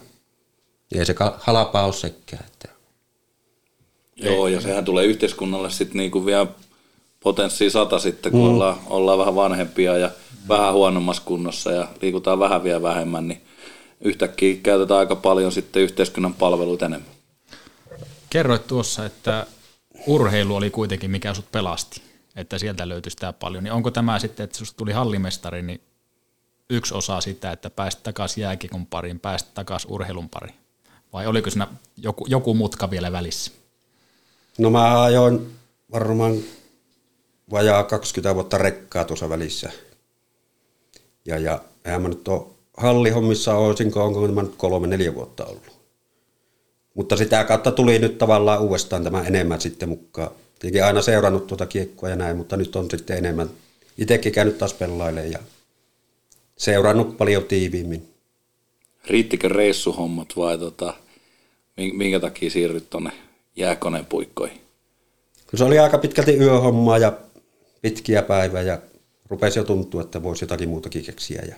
[SPEAKER 9] ei se halpaa ole sekään. Että.
[SPEAKER 6] Joo, ja sehän tulee yhteiskunnalle sitten niinku vielä potenssia sata sitten, kun mm. ollaan, ollaan vähän vanhempia ja mm. vähän huonommassa kunnossa ja liikutaan vähän vielä vähemmän, niin yhtäkkiä käytetään aika paljon sitten yhteiskunnan palveluita enemmän.
[SPEAKER 7] Kerroit tuossa, että urheilu oli kuitenkin mikä sut pelasti, että sieltä löytyi sitä paljon. Niin onko tämä sitten, että sinusta tuli hallimestari, niin yksi osa sitä, että pääsit takaisin jääkikon pariin, pääsit takaisin urheilun pariin? Vai oliko siinä joku, joku mutka vielä välissä?
[SPEAKER 9] No mä ajoin varmaan vajaa 20 vuotta rekkaa tuossa välissä. Ja, ja eihän mä nyt ole hallihommissa olisinko, onko tämä nyt kolme, neljä vuotta ollut. Mutta sitä kautta tuli nyt tavallaan uudestaan tämä enemmän sitten mukaan. Tietenkin aina seurannut tuota kiekkoa ja näin, mutta nyt on sitten enemmän itsekin käynyt taas pelailemaan ja seurannut paljon tiiviimmin.
[SPEAKER 6] Riittikö reissuhommat vai tota, minkä takia siirryt tuonne jääkoneen puikkoihin?
[SPEAKER 9] Se oli aika pitkälti yöhommaa ja pitkiä päivää ja rupesi jo tuntua, että voisi jotakin muutakin keksiä. Ja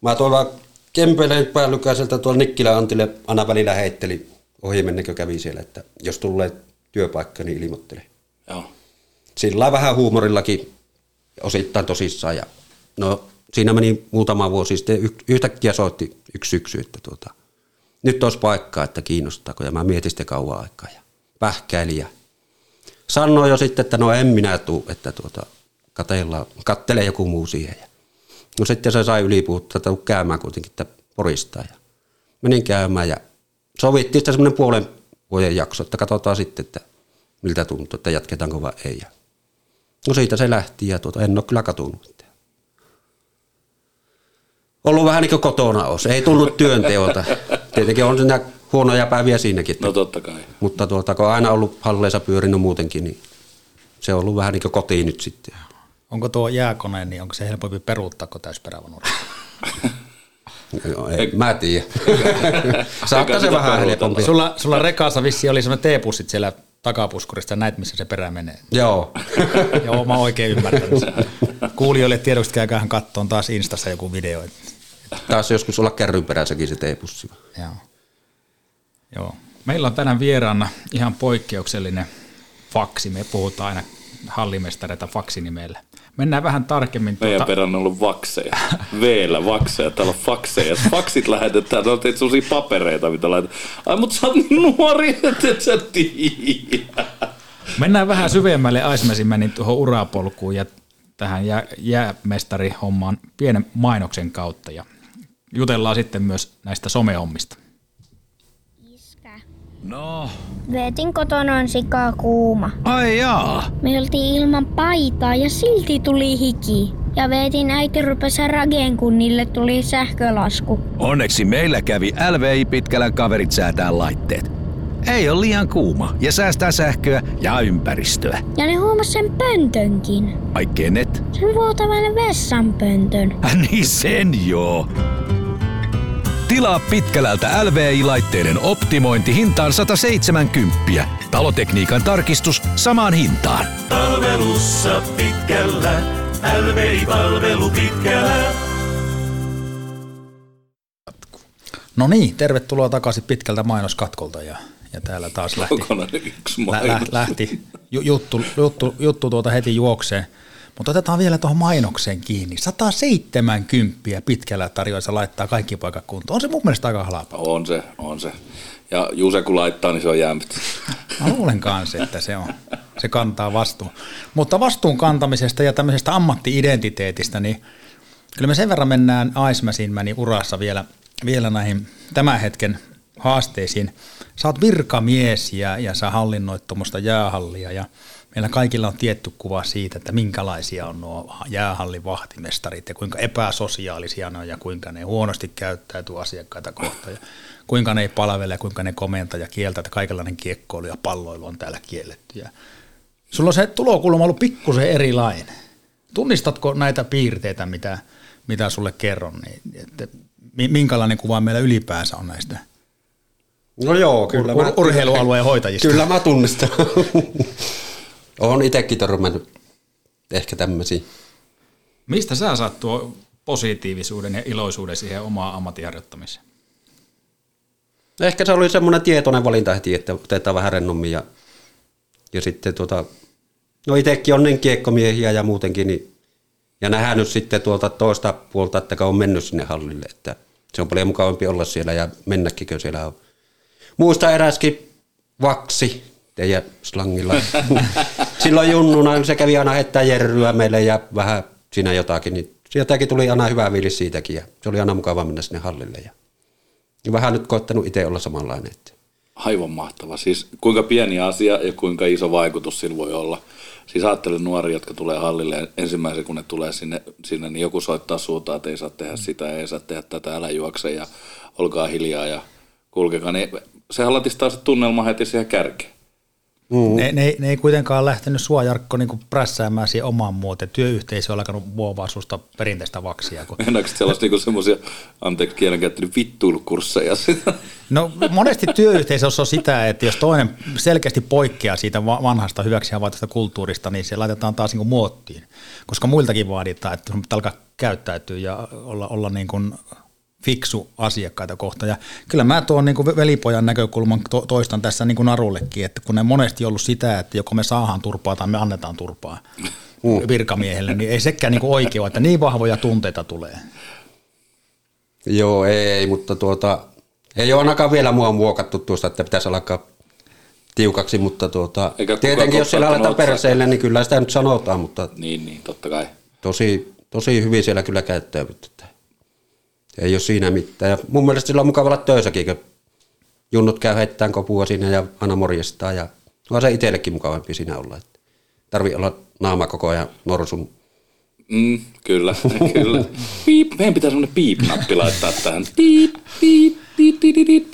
[SPEAKER 9] mä tuolla Kempeleen päällykäiseltä tuolla Nikkilä Antille aina välillä heitteli ohi mennekö kävi siellä, että jos tulee työpaikka, niin ilmoittele.
[SPEAKER 6] Joo.
[SPEAKER 9] Sillä vähän huumorillakin osittain tosissaan. Ja no, siinä meni muutama vuosi sitten yhtäkkiä soitti yksi syksy, että tuota, nyt olisi paikkaa, että kiinnostaako. Ja mä mietin sitten kauan aikaa ja pähkäili ja sanoi jo sitten, että no en minä tuu, että tuota, katella, kattelee joku muu siihen. Ja no sitten se sai ylipuutta, käymään kuitenkin että porista ja menin käymään ja sovittiin sitten semmoinen puolen vuoden jakso, että katsotaan sitten, että miltä tuntuu, että jatketaanko vai ei. No siitä se lähti ja tuota, en ole kyllä katunut. Ollut vähän niin kuin kotona os. Ei tullut työnteolta. Tietenkin on siinä huonoja päiviä siinäkin.
[SPEAKER 6] No totta kai.
[SPEAKER 9] Mutta tuota, kun on aina ollut halleissa pyörinyt muutenkin, niin se on ollut vähän niin kuin kotiin nyt sitten.
[SPEAKER 8] Onko tuo jääkone, niin onko se helpompi peruuttaa kuin täysperävaunulla?
[SPEAKER 9] No, ei, mä tiedä. Saattaa se vähän helpompi.
[SPEAKER 8] Sulla, sulla rekassa vissi oli semmoinen teepussit siellä takapuskurista, näit missä se perä menee.
[SPEAKER 9] Joo.
[SPEAKER 8] Joo, mä oon oikein ymmärtänyt. Kuulijoille tiedoksi käykään kattoon taas Instassa joku video.
[SPEAKER 9] Taas joskus olla kärrynperäissäkin se teepussi.
[SPEAKER 8] Joo.
[SPEAKER 7] Joo. Meillä on tänään vieraana ihan poikkeuksellinen faksi. Me puhutaan aina hallimestareita faksinimellä. Mennään vähän tarkemmin.
[SPEAKER 6] Meidän tuota... perään on ollut vakseja. Veellä vakseja, täällä on fakseja. Faksit lähetetään, ne on teitä sellaisia papereita, mitä laitetaan. Ai, mutta sä oot niin nuori, että et sä tiedä.
[SPEAKER 7] Mennään vähän syvemmälle Aismäsimänin tuohon urapolkuun ja tähän jää, jäämestarihommaan pienen mainoksen kautta. Ja jutellaan sitten myös näistä somehommista.
[SPEAKER 4] No? Veetin kotona on sikaa kuuma.
[SPEAKER 2] Ai jaa.
[SPEAKER 4] Me oltiin ilman paitaa ja silti tuli hiki. Ja veetin äiti rupesi rageen, kun niille tuli sähkölasku.
[SPEAKER 2] Onneksi meillä kävi LVI Pitkälän kaverit säätää laitteet. Ei ole liian kuuma ja säästää sähköä ja ympäristöä.
[SPEAKER 4] Ja ne huomas sen pöntönkin.
[SPEAKER 2] Ai kenet?
[SPEAKER 4] Sen vuotavan vessanpöntön.
[SPEAKER 2] niin sen joo. Tilaa pitkälältä LVI-laitteiden optimointi hintaan 170. Talotekniikan tarkistus samaan hintaan.
[SPEAKER 10] Palvelussa pitkällä. LVI-palvelu pitkällä.
[SPEAKER 8] No niin, tervetuloa takaisin pitkältä mainoskatkolta ja, ja täällä taas lähti, lä, lähti juttu, juttu, juttu tuota heti juokseen. Mutta otetaan vielä tuohon mainokseen kiinni. 170 pitkällä tarjoissa laittaa kaikki paikat kuntoon. On se mun mielestä aika halpa.
[SPEAKER 6] On se, on se. Ja Juse kun laittaa, niin se on jäämät.
[SPEAKER 8] Mä luulen kanssa, että se, on, se kantaa vastuun. Mutta vastuun kantamisesta ja tämmöisestä ammatti-identiteetistä, niin kyllä me sen verran mennään Aismäsinmäni urassa vielä, vielä näihin tämän hetken haasteisiin. Sä oot virkamies ja, ja sä hallinnoit tuommoista jäähallia ja – meillä kaikilla on tietty kuva siitä, että minkälaisia on nuo jäähallin vahtimestarit ja kuinka epäsosiaalisia ne on ja kuinka ne huonosti käyttäytyy asiakkaita kohtaan ja kuinka ne ei palvele ja kuinka ne komentaa ja kieltä, että kaikenlainen kiekkoilu ja palloilu on täällä kielletty. Ja sulla on se tulokulma ollut pikkusen erilainen. Tunnistatko näitä piirteitä, mitä, mitä sulle kerron, niin, että minkälainen kuva meillä ylipäänsä on näistä
[SPEAKER 9] No joo, kyllä.
[SPEAKER 8] Ur- urheilualueen hoitajista.
[SPEAKER 9] Kyllä mä tunnistan. Olen itsekin törmännyt ehkä tämmöisiä.
[SPEAKER 7] Mistä sä saat tuo positiivisuuden ja iloisuuden siihen omaan ammattiharjoittamiseen?
[SPEAKER 9] Ehkä se oli semmoinen tietoinen valinta heti, että otetaan vähän rennommin ja, ja sitten tuota, no itsekin on niin kiekkomiehiä ja muutenkin, niin, ja nähnyt sitten tuolta toista puolta, että on mennyt sinne hallille, että se on paljon mukavampi olla siellä ja mennäkin, kun siellä on. Muista eräskin vaksi, teidän slangilla. Silloin junnuna se kävi aina heittää jerryä meille ja vähän siinä jotakin, niin sieltäkin tuli aina hyvä viilis siitäkin ja se oli aina mukava mennä sinne hallille. Ja, vähän nyt koettanut itse olla samanlainen. Että.
[SPEAKER 6] Aivan mahtava. Siis kuinka pieni asia ja kuinka iso vaikutus sillä voi olla. Siis ajattelen nuoria, jotka tulee hallille ensimmäisen, kun ne tulee sinne, sinne niin joku soittaa suutaan, että ei saa tehdä sitä, ei saa tehdä tätä, älä juokse ja olkaa hiljaa ja kulkekaa. Niin sehän latistaa se tunnelma heti siihen kärkeen.
[SPEAKER 8] Mm. Ne, ne, ne, ei kuitenkaan lähtenyt sua, Jarkko, niin prässäämään siihen omaan muoteen. Työyhteisö on alkanut muovaa susta perinteistä vaksia. Kun...
[SPEAKER 6] Mennäänkö sellaista niin semmoisia, anteeksi kielenkäyttänyt, vittuilukursseja?
[SPEAKER 8] No monesti työyhteisössä on sitä, että jos toinen selkeästi poikkeaa siitä vanhasta hyväksi havaitusta kulttuurista, niin se laitetaan taas niin muottiin. Koska muiltakin vaaditaan, että sun pitää alkaa käyttäytyä ja olla, olla niin kuin fiksu asiakkaita kohtaan. Ja kyllä mä tuon niin velipojan näkökulman to- toistan tässä niin kuin narullekin, että kun ne monesti ollut sitä, että joko me saadaan turpaa tai me annetaan turpaa mm. virkamiehelle, niin ei sekään niin oikea, että niin vahvoja tunteita tulee.
[SPEAKER 9] Joo, ei, mutta tuota, ei ole ainakaan vielä mua muokattu tuosta, että pitäisi alkaa tiukaksi, mutta tuota, tietenkin jos siellä aletaan perseille, niin kyllä sitä nyt sanotaan, mutta
[SPEAKER 6] niin, niin, totta kai.
[SPEAKER 9] Tosi, tosi hyvin siellä kyllä käyttäytyy ei ole siinä mitään. Ja mun mielestä sillä on mukava olla töissäkin, kun junnut käy heittämään kopua siinä ja aina morjestaa. Ja on se itsellekin mukavampi siinä olla. Että tarvii olla naama koko ajan norsun.
[SPEAKER 6] Mm, kyllä, kyllä. Piip. Meidän pitää semmoinen piip-nappi laittaa tähän. Piip, piip, piip, piip, piip.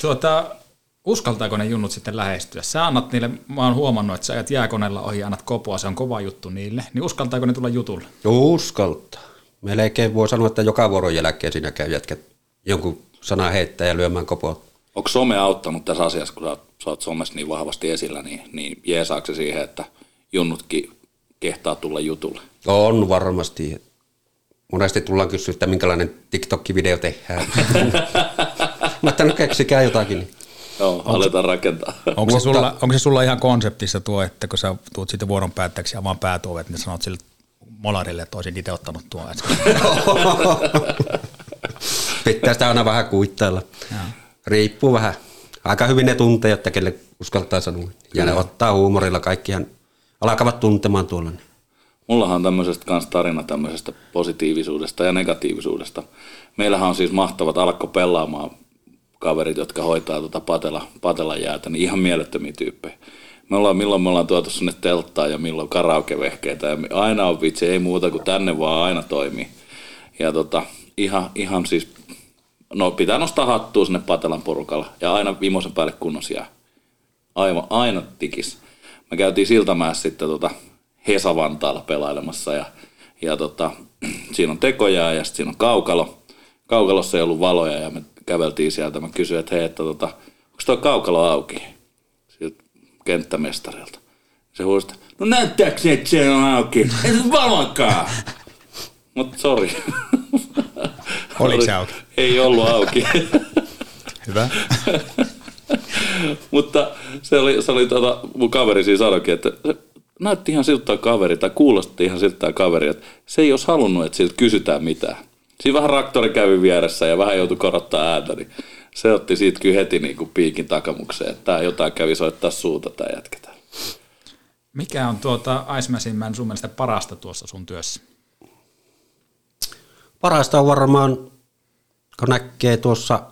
[SPEAKER 7] Tuota, uskaltaako ne junnut sitten lähestyä? Sä annat niille, mä oon huomannut, että sä ajat jääkoneella ohi annat kopoa, se on kova juttu niille. Niin uskaltaako ne tulla jutulle?
[SPEAKER 9] Uskaltaa melkein voi sanoa, että joka vuoron jälkeen siinä käy jätkät jonkun sana heittää ja lyömään kopoa.
[SPEAKER 6] Onko some auttanut tässä asiassa, kun sä, sä oot somessa niin vahvasti esillä, niin, niin jeesaako se siihen, että junnutkin kehtaa tulla jutulle?
[SPEAKER 9] On varmasti. Monesti tullaan kysyä, että minkälainen TikTok-video tehdään. Mä että no keksikää jotakin.
[SPEAKER 6] Joo, aletaan rakentaa.
[SPEAKER 8] Onko se, sulla, onko se sulla ihan konseptissa tuo, että kun sä tuut sitten vuoron päättäjäksi ja vaan päätuovet, niin sanot sille, Molarille, että olisin itse ottanut tuon äsken.
[SPEAKER 9] Pitää sitä aina vähän kuittailla. Ja. Riippuu vähän. Aika hyvin ne tuntee, että kelle uskaltaa sanoa. Ja ne ottaa huumorilla. Kaikkihan alkavat tuntemaan tuolla.
[SPEAKER 6] Mullahan on tämmöisestä kanssa tarina tämmöisestä positiivisuudesta ja negatiivisuudesta. Meillähän on siis mahtavat alkko pelaamaan kaverit, jotka hoitaa tuota patela, patela jäätä, niin ihan mielettömiä tyyppejä me ollaan, milloin me ollaan tuotu sinne telttaa ja milloin karaokevehkeitä ja aina on vitsi, ei muuta kuin tänne vaan aina toimii. Ja tota, ihan, ihan siis, no pitää nostaa hattua sinne Patelan porukalla ja aina viimeisen päälle kunnos jää. Aivan, aina tikis. Me käytiin Siltamäessä sitten tota Hesa Vantaalla pelailemassa ja, ja tota, siinä on tekoja ja sitten siinä on kaukalo. Kaukalossa ei ollut valoja ja me käveltiin sieltä. Mä kysyin, että hei, että tota, onko tuo kaukalo auki? Kenttämestarilta. Se huusi, no näyttääkö se, että se on auki? Ei se valakaan. Mutta sori.
[SPEAKER 8] Oliko se auki?
[SPEAKER 6] Ei ollut auki.
[SPEAKER 8] Hyvä.
[SPEAKER 6] Mutta se oli, se oli tota, mun kaveri siinä sanoikin, että se näytti ihan siltä kaveri, tai kuulosti ihan siltä kaveri, että se ei olisi halunnut, että siltä kysytään mitään. Siinä vähän raktori kävi vieressä ja vähän joutui korottaa ääntä, niin se otti siitä kyllä heti niin kuin piikin takamukseen, että tämä jotain kävi soittaa suuta tai jätketään.
[SPEAKER 7] Mikä on tuota Icemansin sun mielestä parasta tuossa sun työssä?
[SPEAKER 9] Parasta on varmaan, kun näkee tuossa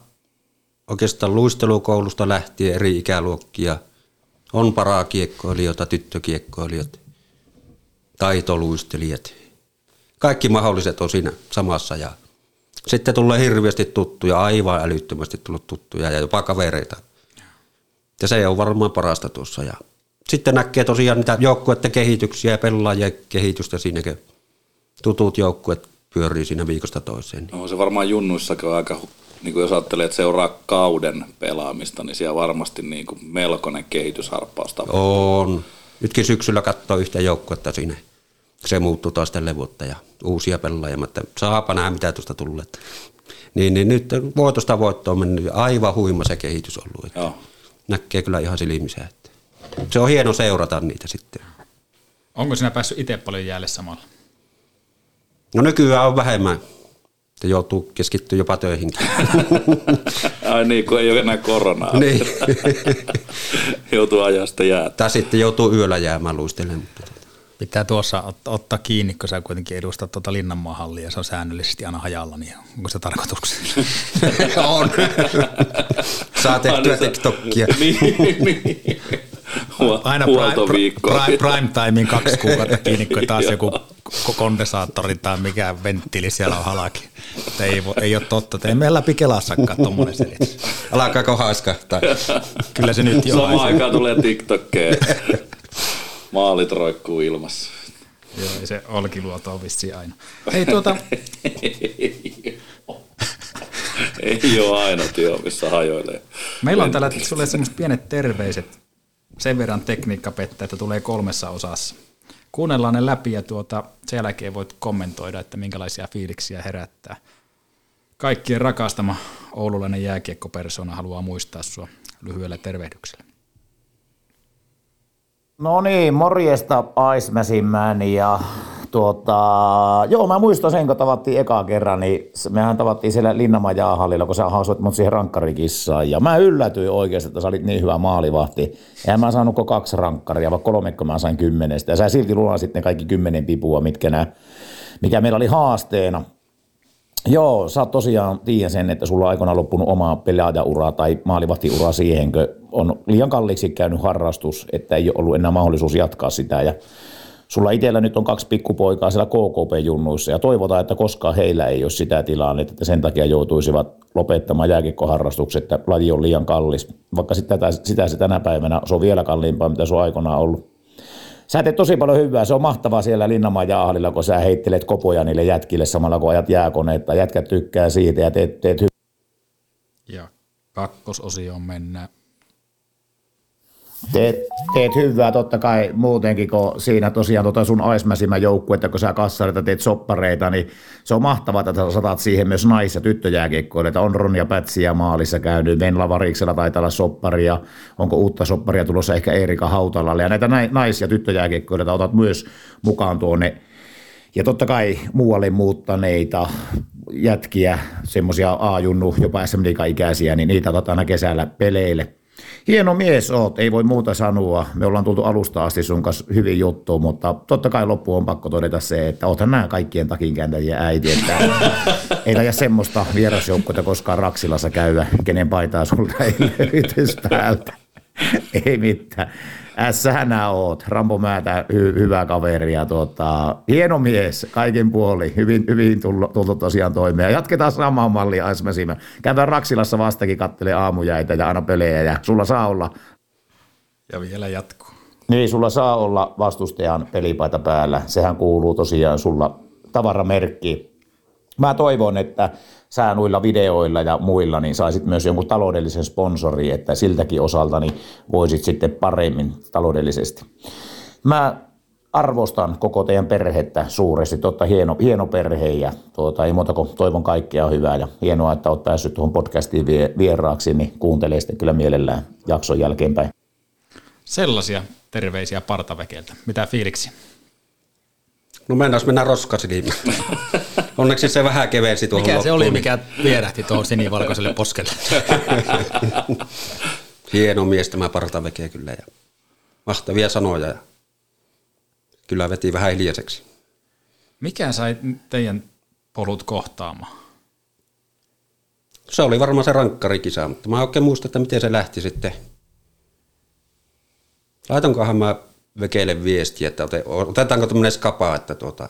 [SPEAKER 9] oikeastaan luistelukoulusta lähtien eri ikäluokkia. On parakiekkoilijoita, tyttökiekkoilijoita, taitoluistelijat. Kaikki mahdolliset on siinä samassa ja sitten tulee hirveästi tuttuja, aivan älyttömästi tullut tuttuja ja jopa kavereita. Ja se on varmaan parasta tuossa. Ja sitten näkee tosiaan niitä joukkueiden kehityksiä ja pelaajien kehitystä siinäkin. Tutut joukkueet pyörii siinä viikosta toiseen.
[SPEAKER 6] No se varmaan junnuissakin aika, niin kuin jos ajattelee, että seuraa kauden pelaamista, niin siellä varmasti niin kuin melkoinen kehitysharppaus
[SPEAKER 9] tapahtuu. On. Nytkin syksyllä katsoo yhtä joukkuetta siinä se muuttui taas tälle vuotta ja uusia pelaajia, mutta saapa nähdä mitä tuosta tulee. Niin, niin nyt voitosta voittoon mennyt aivan huima se kehitys ollut. Että Joo. Näkee kyllä ihan silmissä. Että se on hieno seurata niitä sitten.
[SPEAKER 7] Onko sinä päässyt itse paljon jäälle samalla?
[SPEAKER 9] No nykyään on vähemmän. Että joutuu keskittyä jopa töihin.
[SPEAKER 6] Ai niin, kun ei ole enää koronaa.
[SPEAKER 9] niin.
[SPEAKER 6] joutuu ajaa sitä jäätä.
[SPEAKER 9] Tai sitten joutuu yöllä jäämään luistelemaan.
[SPEAKER 8] Pitää tuossa ot- ottaa kiinni, kun sä kuitenkin edustat tuota Linnanmaan hallia, se on säännöllisesti aina hajalla, niin onko se tarkoituksena?
[SPEAKER 9] on. Saa tehtyä TikTokia.
[SPEAKER 6] niin, niin.
[SPEAKER 8] Aina prime, prime, prime timein kaksi kuukautta kiinni, kun taas joku ko- kondensaattori tai mikä venttiili siellä on halaki. Että ei, ei ole totta, että ei meillä läpi Kelassakaan tuommoinen selitys.
[SPEAKER 9] Alkaako haiskahtaa?
[SPEAKER 8] Kyllä se nyt jo
[SPEAKER 6] Samaan aikaan tulee TikTokkeja. Maalit roikkuu ilmassa.
[SPEAKER 7] Joo, ei se olkiluoto on vissiin aina. Hei tuota,
[SPEAKER 6] Ei ole aina työ, missä hajoilee.
[SPEAKER 7] meillä on täällä sulle semmoiset pienet terveiset. Sen verran tekniikkapettä, että tulee kolmessa osassa. Kuunnellaan ne läpi ja tuota, sen jälkeen voit kommentoida, että minkälaisia fiiliksiä herättää. Kaikkien rakastama oululainen jääkiekkopersona haluaa muistaa sua lyhyellä tervehdyksellä.
[SPEAKER 11] No niin, morjesta Icemäsimään ja tuota, joo mä muistan sen, kun tavattiin eka kerran, niin mehän tavattiin siellä Linnaman jaahallilla, kun sä hausuit mut siihen rankkarikissaan ja mä yllätyin oikeasti, että sä olit niin hyvä maalivahti. Eihän mä saanut kuin kaksi rankkaria, vaan kolme, kun mä sain kymmenestä ja sä silti lunasit ne kaikki kymmenen pipua, mitkä nää, mikä meillä oli haasteena. Joo, sä oot tosiaan tiedän sen, että sulla on aikoinaan loppunut oma pelaajaura tai maalivahtiura siihen, kun on liian kalliiksi käynyt harrastus, että ei ole ollut enää mahdollisuus jatkaa sitä. Ja sulla itsellä nyt on kaksi pikkupoikaa siellä KKP-junnuissa ja toivotaan, että koskaan heillä ei ole sitä tilannetta, että sen takia joutuisivat lopettamaan jääkiekkoharrastukset, että laji on liian kallis. Vaikka sitä, sitä se tänä päivänä se on vielä kalliimpaa, mitä se on aikoinaan ollut. Sä teet tosi paljon hyvää. Se on mahtavaa siellä Linnanmaan jaahallilla, kun sä heittelet kopoja niille jätkille samalla kun ajat jääkoneetta. Jätkät tykkää siitä ja teet, teet hyvää.
[SPEAKER 7] Ja kakkososioon mennään.
[SPEAKER 11] Teet, teet hyvää totta kai muutenkin, kun siinä tosiaan tota sun aismäsimä joukkuetta, kun sä kassareita teet soppareita, niin se on mahtavaa, että sä sataat siihen myös nais- ja tyttöjääkiekkoille. On Ronja Pätsiä maalissa käynyt, Venla Variksella taitaa olla sopparia, onko uutta sopparia tulossa ehkä Eerika Hautalalle. Ja näitä nai- nais- ja tyttöjääkiekkoille otat myös mukaan tuonne ja totta kai muualle muuttaneita jätkiä, semmoisia A-junnu, jopa SMD-ikäisiä, niin niitä otetaan aina kesällä peleille. Hieno mies oot, ei voi muuta sanoa. Me ollaan tultu alusta asti sun kanssa hyvin juttu, mutta totta kai loppuun on pakko todeta se, että oothan nämä kaikkien takinkääntäjien äiti, että ei taida semmoista vierasjoukkoita koskaan Raksilassa käydä, kenen paitaa sulta ei löytyisi päältä. Ei mitään. Ässähän nää oot. Rambo Määtä, hy- hyvä kaveri ja tota, hieno mies kaikin puoli. Hyvin, hyvin tullut, tosiaan toimeen. Ja jatketaan samaan mallia Aismäsimä. Käydään Raksilassa vastakin kattelee aamujäitä ja aina pelejä ja sulla saa olla
[SPEAKER 7] Ja vielä jatkuu.
[SPEAKER 11] niin, sulla saa olla vastustajan pelipaita päällä. Sehän kuuluu tosiaan sulla tavaramerkki. Mä toivon, että sä noilla videoilla ja muilla niin saisit myös jonkun taloudellisen sponsori, että siltäkin osalta niin voisit sitten paremmin taloudellisesti. Mä arvostan koko teidän perhettä suuresti, totta hieno, hieno perhe ja tuota, ei muuta kuin toivon kaikkea hyvää ja hienoa, että oot päässyt tuohon podcastiin vie- vieraaksi, niin kuuntelee sitten kyllä mielellään jakson jälkeenpäin.
[SPEAKER 7] Sellaisia terveisiä partavekeltä. Mitä fiiliksi?
[SPEAKER 9] No mennään mennä roskasilmiin. Onneksi se vähän kevensi tuohon
[SPEAKER 8] Mikä se
[SPEAKER 9] loppuun,
[SPEAKER 8] oli,
[SPEAKER 9] niin-
[SPEAKER 8] mikä vierähti tuohon sinivalkoiselle poskelle?
[SPEAKER 9] Hieno mies tämä partaveke kyllä ja mahtavia sanoja ja kyllä veti vähän hiljaiseksi.
[SPEAKER 7] Mikä sai teidän polut kohtaamaan?
[SPEAKER 9] Se oli varmaan se rankkarikisa, mutta mä en oikein muista, että miten se lähti sitten. Laitankohan mä Vekeille viestiä, että ote- otetaanko tämmöinen skapa, että tuota,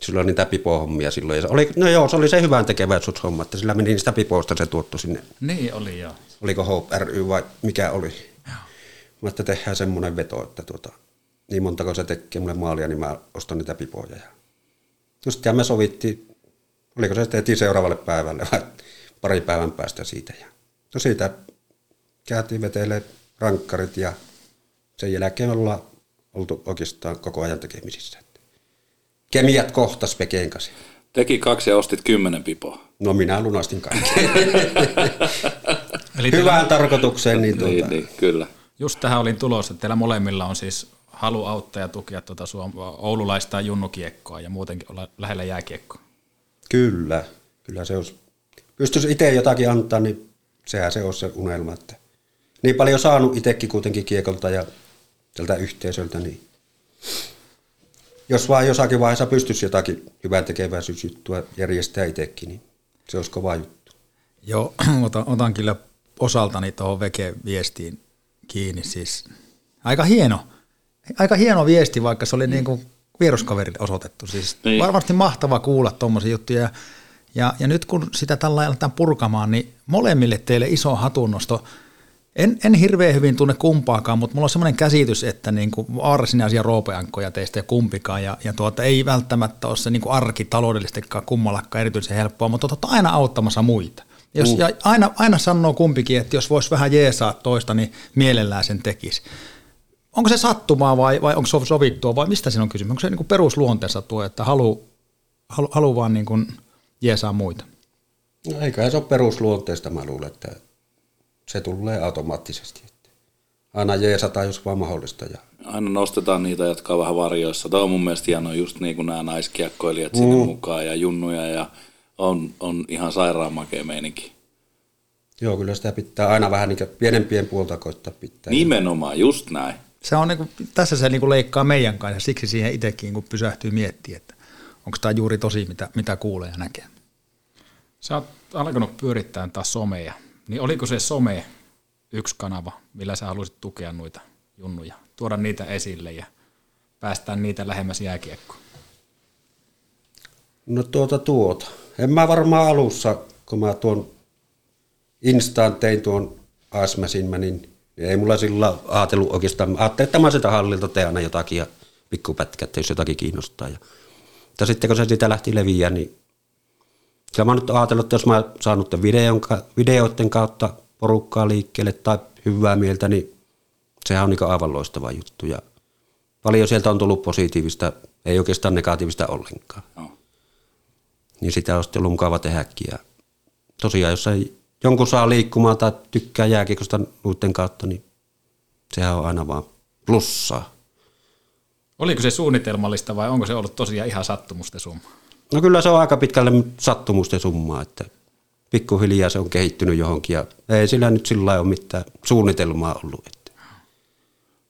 [SPEAKER 9] sillä on niitä pipohommia silloin. Ja se oli, no joo, se oli se hyvän tekeväisyyshomma, että sillä meni sitä pipoista se tuotto sinne.
[SPEAKER 7] Niin oli joo.
[SPEAKER 9] Oliko Hope ry vai mikä oli? Mä että tehdään semmoinen veto, että tuota, niin montako se tekee mulle maalia, niin mä ostan niitä pipoja. Ja just ja me sovittiin, oliko se tehtiin seuraavalle päivälle vai pari päivän päästä siitä. Ja no siitä käytiin veteille rankkarit ja sen jälkeen ollaan oltu oikeastaan koko ajan tekemisissä. Kemiat kohtas Pekeen kanssa.
[SPEAKER 6] Teki kaksi ja ostit kymmenen pipoa.
[SPEAKER 9] No minä lunastin kaikki.
[SPEAKER 7] Eli
[SPEAKER 9] Hyvään tarkoitukseen. Niin, tuota,
[SPEAKER 6] Niin, niin, kyllä.
[SPEAKER 7] Just tähän olin tulossa, että teillä molemmilla on siis halu auttaa ja tukea tuota suom- oululaista junnukiekkoa ja muutenkin olla lähellä jääkiekkoa.
[SPEAKER 9] Kyllä, kyllä se olisi. Pystyisi itse jotakin antaa, niin sehän se on se unelma. Että niin paljon saanut itsekin kuitenkin kiekolta ja tältä yhteisöltä, niin jos vaan jossakin vaiheessa pystyisi jotakin hyvää tekeväisyysjuttua järjestää itsekin, niin se olisi kova juttu.
[SPEAKER 8] Joo, otan, otan kyllä osaltani tuohon Veke viestiin kiinni. Siis aika hieno, aika hieno viesti, vaikka se oli niin kuin vieruskaverille osoitettu. Siis
[SPEAKER 6] Niin.
[SPEAKER 8] varmasti mahtava kuulla tuommoisia juttuja. Ja, ja, ja nyt kun sitä tällä aletaan purkamaan, niin molemmille teille iso hatunnosto. En, en hirveän hyvin tunne kumpaakaan, mutta mulla on semmoinen käsitys, että niin kuin varsinaisia roopeankkoja teistä ei kumpikaan, ja, ja tuota, ei välttämättä ole se niin kuin arki taloudellisestikaan kummallakaan erityisen helppoa, mutta olette aina auttamassa muita. Jos,
[SPEAKER 9] Mm.
[SPEAKER 8] ja aina, aina sanoo kumpikin, että jos voisi vähän jeesaa toista, niin mielellään sen tekisi. Onko se sattumaa vai, vai onko se sovittua vai mistä siinä on kysymys? Onko se niin perusluonteessa tuo, että haluaa halu, halu vaan niin kuin jeesaa muita?
[SPEAKER 9] No, eiköhän se ole perusluonteesta, mä luulen, että se tulee automaattisesti. Aina jeesata, jos vaan mahdollista. Ja
[SPEAKER 6] Aina nostetaan niitä, jotka on vähän varjoissa. Tämä on mun mielestä hienoa just niin kuin nämä naiskiekkoilijat sinne
[SPEAKER 9] Mm.
[SPEAKER 6] mukaan ja junnuja ja on, on ihan sairaan makea meininki.
[SPEAKER 9] joo, kyllä sitä pitää aina vähän niin pienempien puolta koittaa pitää.
[SPEAKER 6] Nimenomaan, just näin.
[SPEAKER 8] Se on niin kuin, tässä se niin kuin leikkaa meidän kanssa ja siksi siihen itsekin kun pysähtyy miettimään, että onko tämä juuri tosi, mitä, mitä kuulee ja näkee.
[SPEAKER 7] Sä oot alkanut pyörittää taas somea. Niin oliko se some yksi kanava, millä sä haluaisit tukea noita junnuja? Tuoda niitä esille ja päästään niitä lähemmäs jääkiekkoa.
[SPEAKER 9] No tuota tuota. En mä varmaan alussa, kun mä tuon Instaan tein tuon Asmäsin, mä niin ei mulla sillä ajatellut oikeastaan. Ajattelin, että mä sitä hallilta teen aina jotakin ja pikkupätkä, että jos jotakin kiinnostaa. Ja, mutta sitten kun se siitä lähti leviä, niin kyllä mä nyt ajatellut, että jos mä saan nyt videon, videoiden kautta porukkaa liikkeelle tai hyvää mieltä, niin sehän on niin aivan loistava juttu. Ja paljon sieltä on tullut positiivista, ei oikeastaan negatiivista ollenkaan.
[SPEAKER 6] Joo.
[SPEAKER 9] Niin sitä on sitten ollut mukava tehdäkin. Ja tosiaan, jos ei jonkun saa liikkumaan tai tykkää jääkiekosta muiden kautta, niin sehän on aina vaan plussaa.
[SPEAKER 7] Oliko se suunnitelmallista vai onko se ollut tosiaan ihan sattumusten summa?
[SPEAKER 9] No kyllä se on aika pitkälle sattumusten summaa, että pikkuhiljaa se on kehittynyt johonkin ja ei sillä nyt sillä lailla ole mitään suunnitelmaa ollut. Että.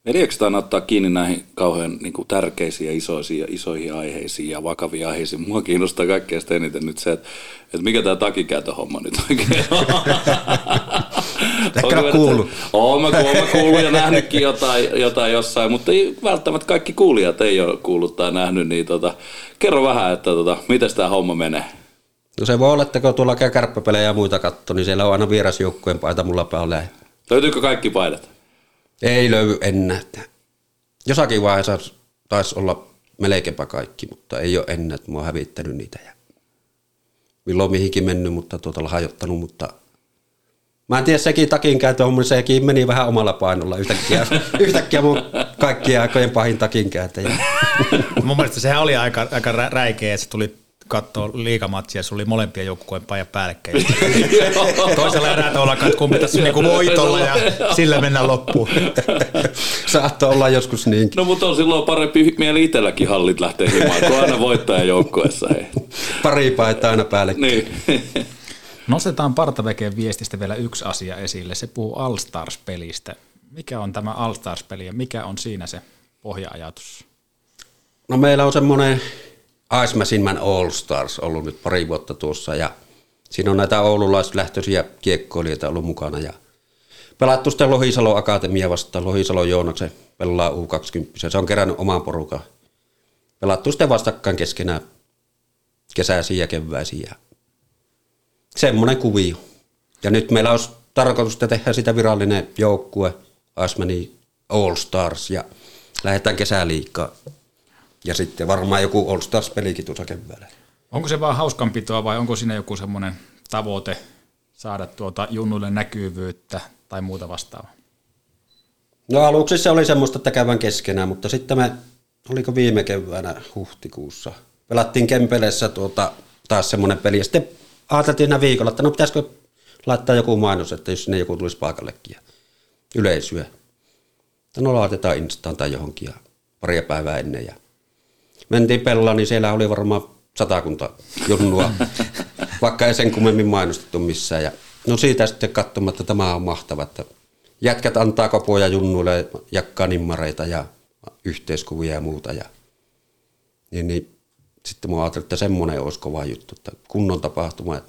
[SPEAKER 6] Mediaksi aina ottaa kiinni näihin kauhean niin kuin tärkeisiin ja isoisiin, ja isoihin aiheisiin ja vakaviin aiheisiin. Mua kiinnostaa kaikkein eniten nyt se, että, että mikä tämä takikäytöhomma nyt oikein on.
[SPEAKER 9] Ehkä
[SPEAKER 6] meidän-
[SPEAKER 9] kuullut.
[SPEAKER 6] Oon mä, mä kuullut ja nähnytkin jotain, jotain jossain, mutta ei, välttämättä kaikki kuulijat ei ole kuullut tai nähnyt. Niin tota, kerro vähän, että tota, miten tämä homma menee.
[SPEAKER 9] No se voi olla, että kun tuolla käy kärppäpelejä ja muita katto, niin siellä on aina vierasjoukkueen paita mulla päällä.
[SPEAKER 6] Löytyykö kaikki paidat?
[SPEAKER 9] Ei löydy enää. Jossakin vaiheessa taisi olla melkeinpä kaikki, mutta ei ole enää, että mä oon hävittänyt niitä. Ja milloin mihinkin mennyt, mutta tuota hajottanut, mutta mä en tiedä, sekin takin kääntö on, sekin meni vähän omalla painolla yhtäkkiä, yhtäkkiä mun kaikkien aikojen pahin takin kääntäjä.
[SPEAKER 8] Mun mielestä sehän oli aika, aika rä- räikeä, että se tuli katsoa liikamatsia ja se oli molempien joukkueen paja päällekkäin. Toisella erää tuolla, että kumpi tässä niinku voitolla ja sillä mennään loppuun.
[SPEAKER 9] Saattoi olla joskus niinkin.
[SPEAKER 6] No mutta on silloin parempi mieli itselläkin hallit lähtee himaan, kuin aina voittajan joukkueessa.
[SPEAKER 9] Pari paitaa aina päällekkäin.
[SPEAKER 6] Niin.
[SPEAKER 7] Nostetaan Partavekeen viestistä vielä yksi asia esille. Se puhuu All Stars-pelistä. Mikä on tämä All Stars-peli ja mikä on siinä se pohja-ajatus?
[SPEAKER 9] No meillä on semmoinen Ice Machine All Stars ollut nyt pari vuotta tuossa ja siinä on näitä oululaislähtöisiä kiekkoilijoita ollut mukana ja pelattu sitten Lohisalo Akatemia vastaan. Lohisalo Joonaksen pelaa U20. Se on kerännyt oman porukan. Pelattu sitten vastakkain keskenään kesäisiin ja keväisiin ja semmoinen kuvio. Ja nyt meillä olisi tarkoitus että tehdä sitä virallinen joukkue Machine All Stars ja lähdetään kesäliikkaan. Ja sitten varmaan joku All Stars-pelikin tuossa keväällä.
[SPEAKER 7] Onko se vaan hauskanpitoa vai onko siinä joku semmoinen tavoite saada tuota junnuille näkyvyyttä tai muuta vastaavaa?
[SPEAKER 9] No aluksi se oli semmoista, että käydään keskenään, mutta sitten me, oliko viime keväänä huhtikuussa, pelattiin Kempeleessä tuota, taas semmoinen peli, ja sitten ajateltiin siinä viikolla, että no pitäisikö laittaa joku mainos, että jos sinne joku tulisi paikallekin ja yleisöä. Että no laitetaan Instaan tai johonkin ja paria päivää ennen ja mentiin pellaan, niin siellä oli varmaan satakunta junnua, vaikka ei sen kummemmin mainostettu missään. Ja no siitä sitten katsomaan, että tämä on mahtava, että jätkät antaa kopoja junnuille, jakkaa nimmareita ja yhteiskuvia ja muuta. Ja, niin, niin sitten mä ajattelin, että semmoinen olisi kova juttu, että kunnon tapahtuma.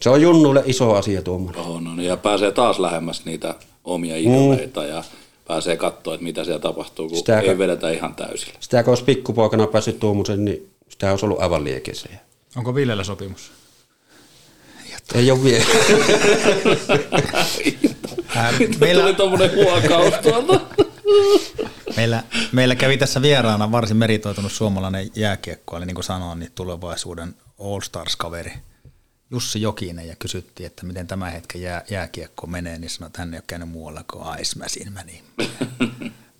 [SPEAKER 9] Se on junnulle iso asia tuommoinen.
[SPEAKER 6] On, no, ja pääsee taas lähemmäs niitä omia idoleita mm. ja pääsee katsoa, että mitä siellä tapahtuu, kun sitä, ei vedetä ihan täysillä.
[SPEAKER 9] Sitä kun olisi pikkupoikana päässyt tuommoisen, niin sitä olisi ollut aivan liekeissä.
[SPEAKER 7] Onko Villellä sopimus?
[SPEAKER 9] Ei ole vielä.
[SPEAKER 6] meillä... Tuli tommonen huokaus tuolta.
[SPEAKER 8] meillä, meillä kävi tässä vieraana varsin meritoitunut suomalainen jääkiekko, eli niin kuin sanoin, niin tulevaisuuden All Stars-kaveri Jussi Jokinen ja kysyttiin, että miten tämä hetken jää, jääkiekko menee, niin sanoi, että hän ei ole käynyt muualla kuin Aismäsin. Niin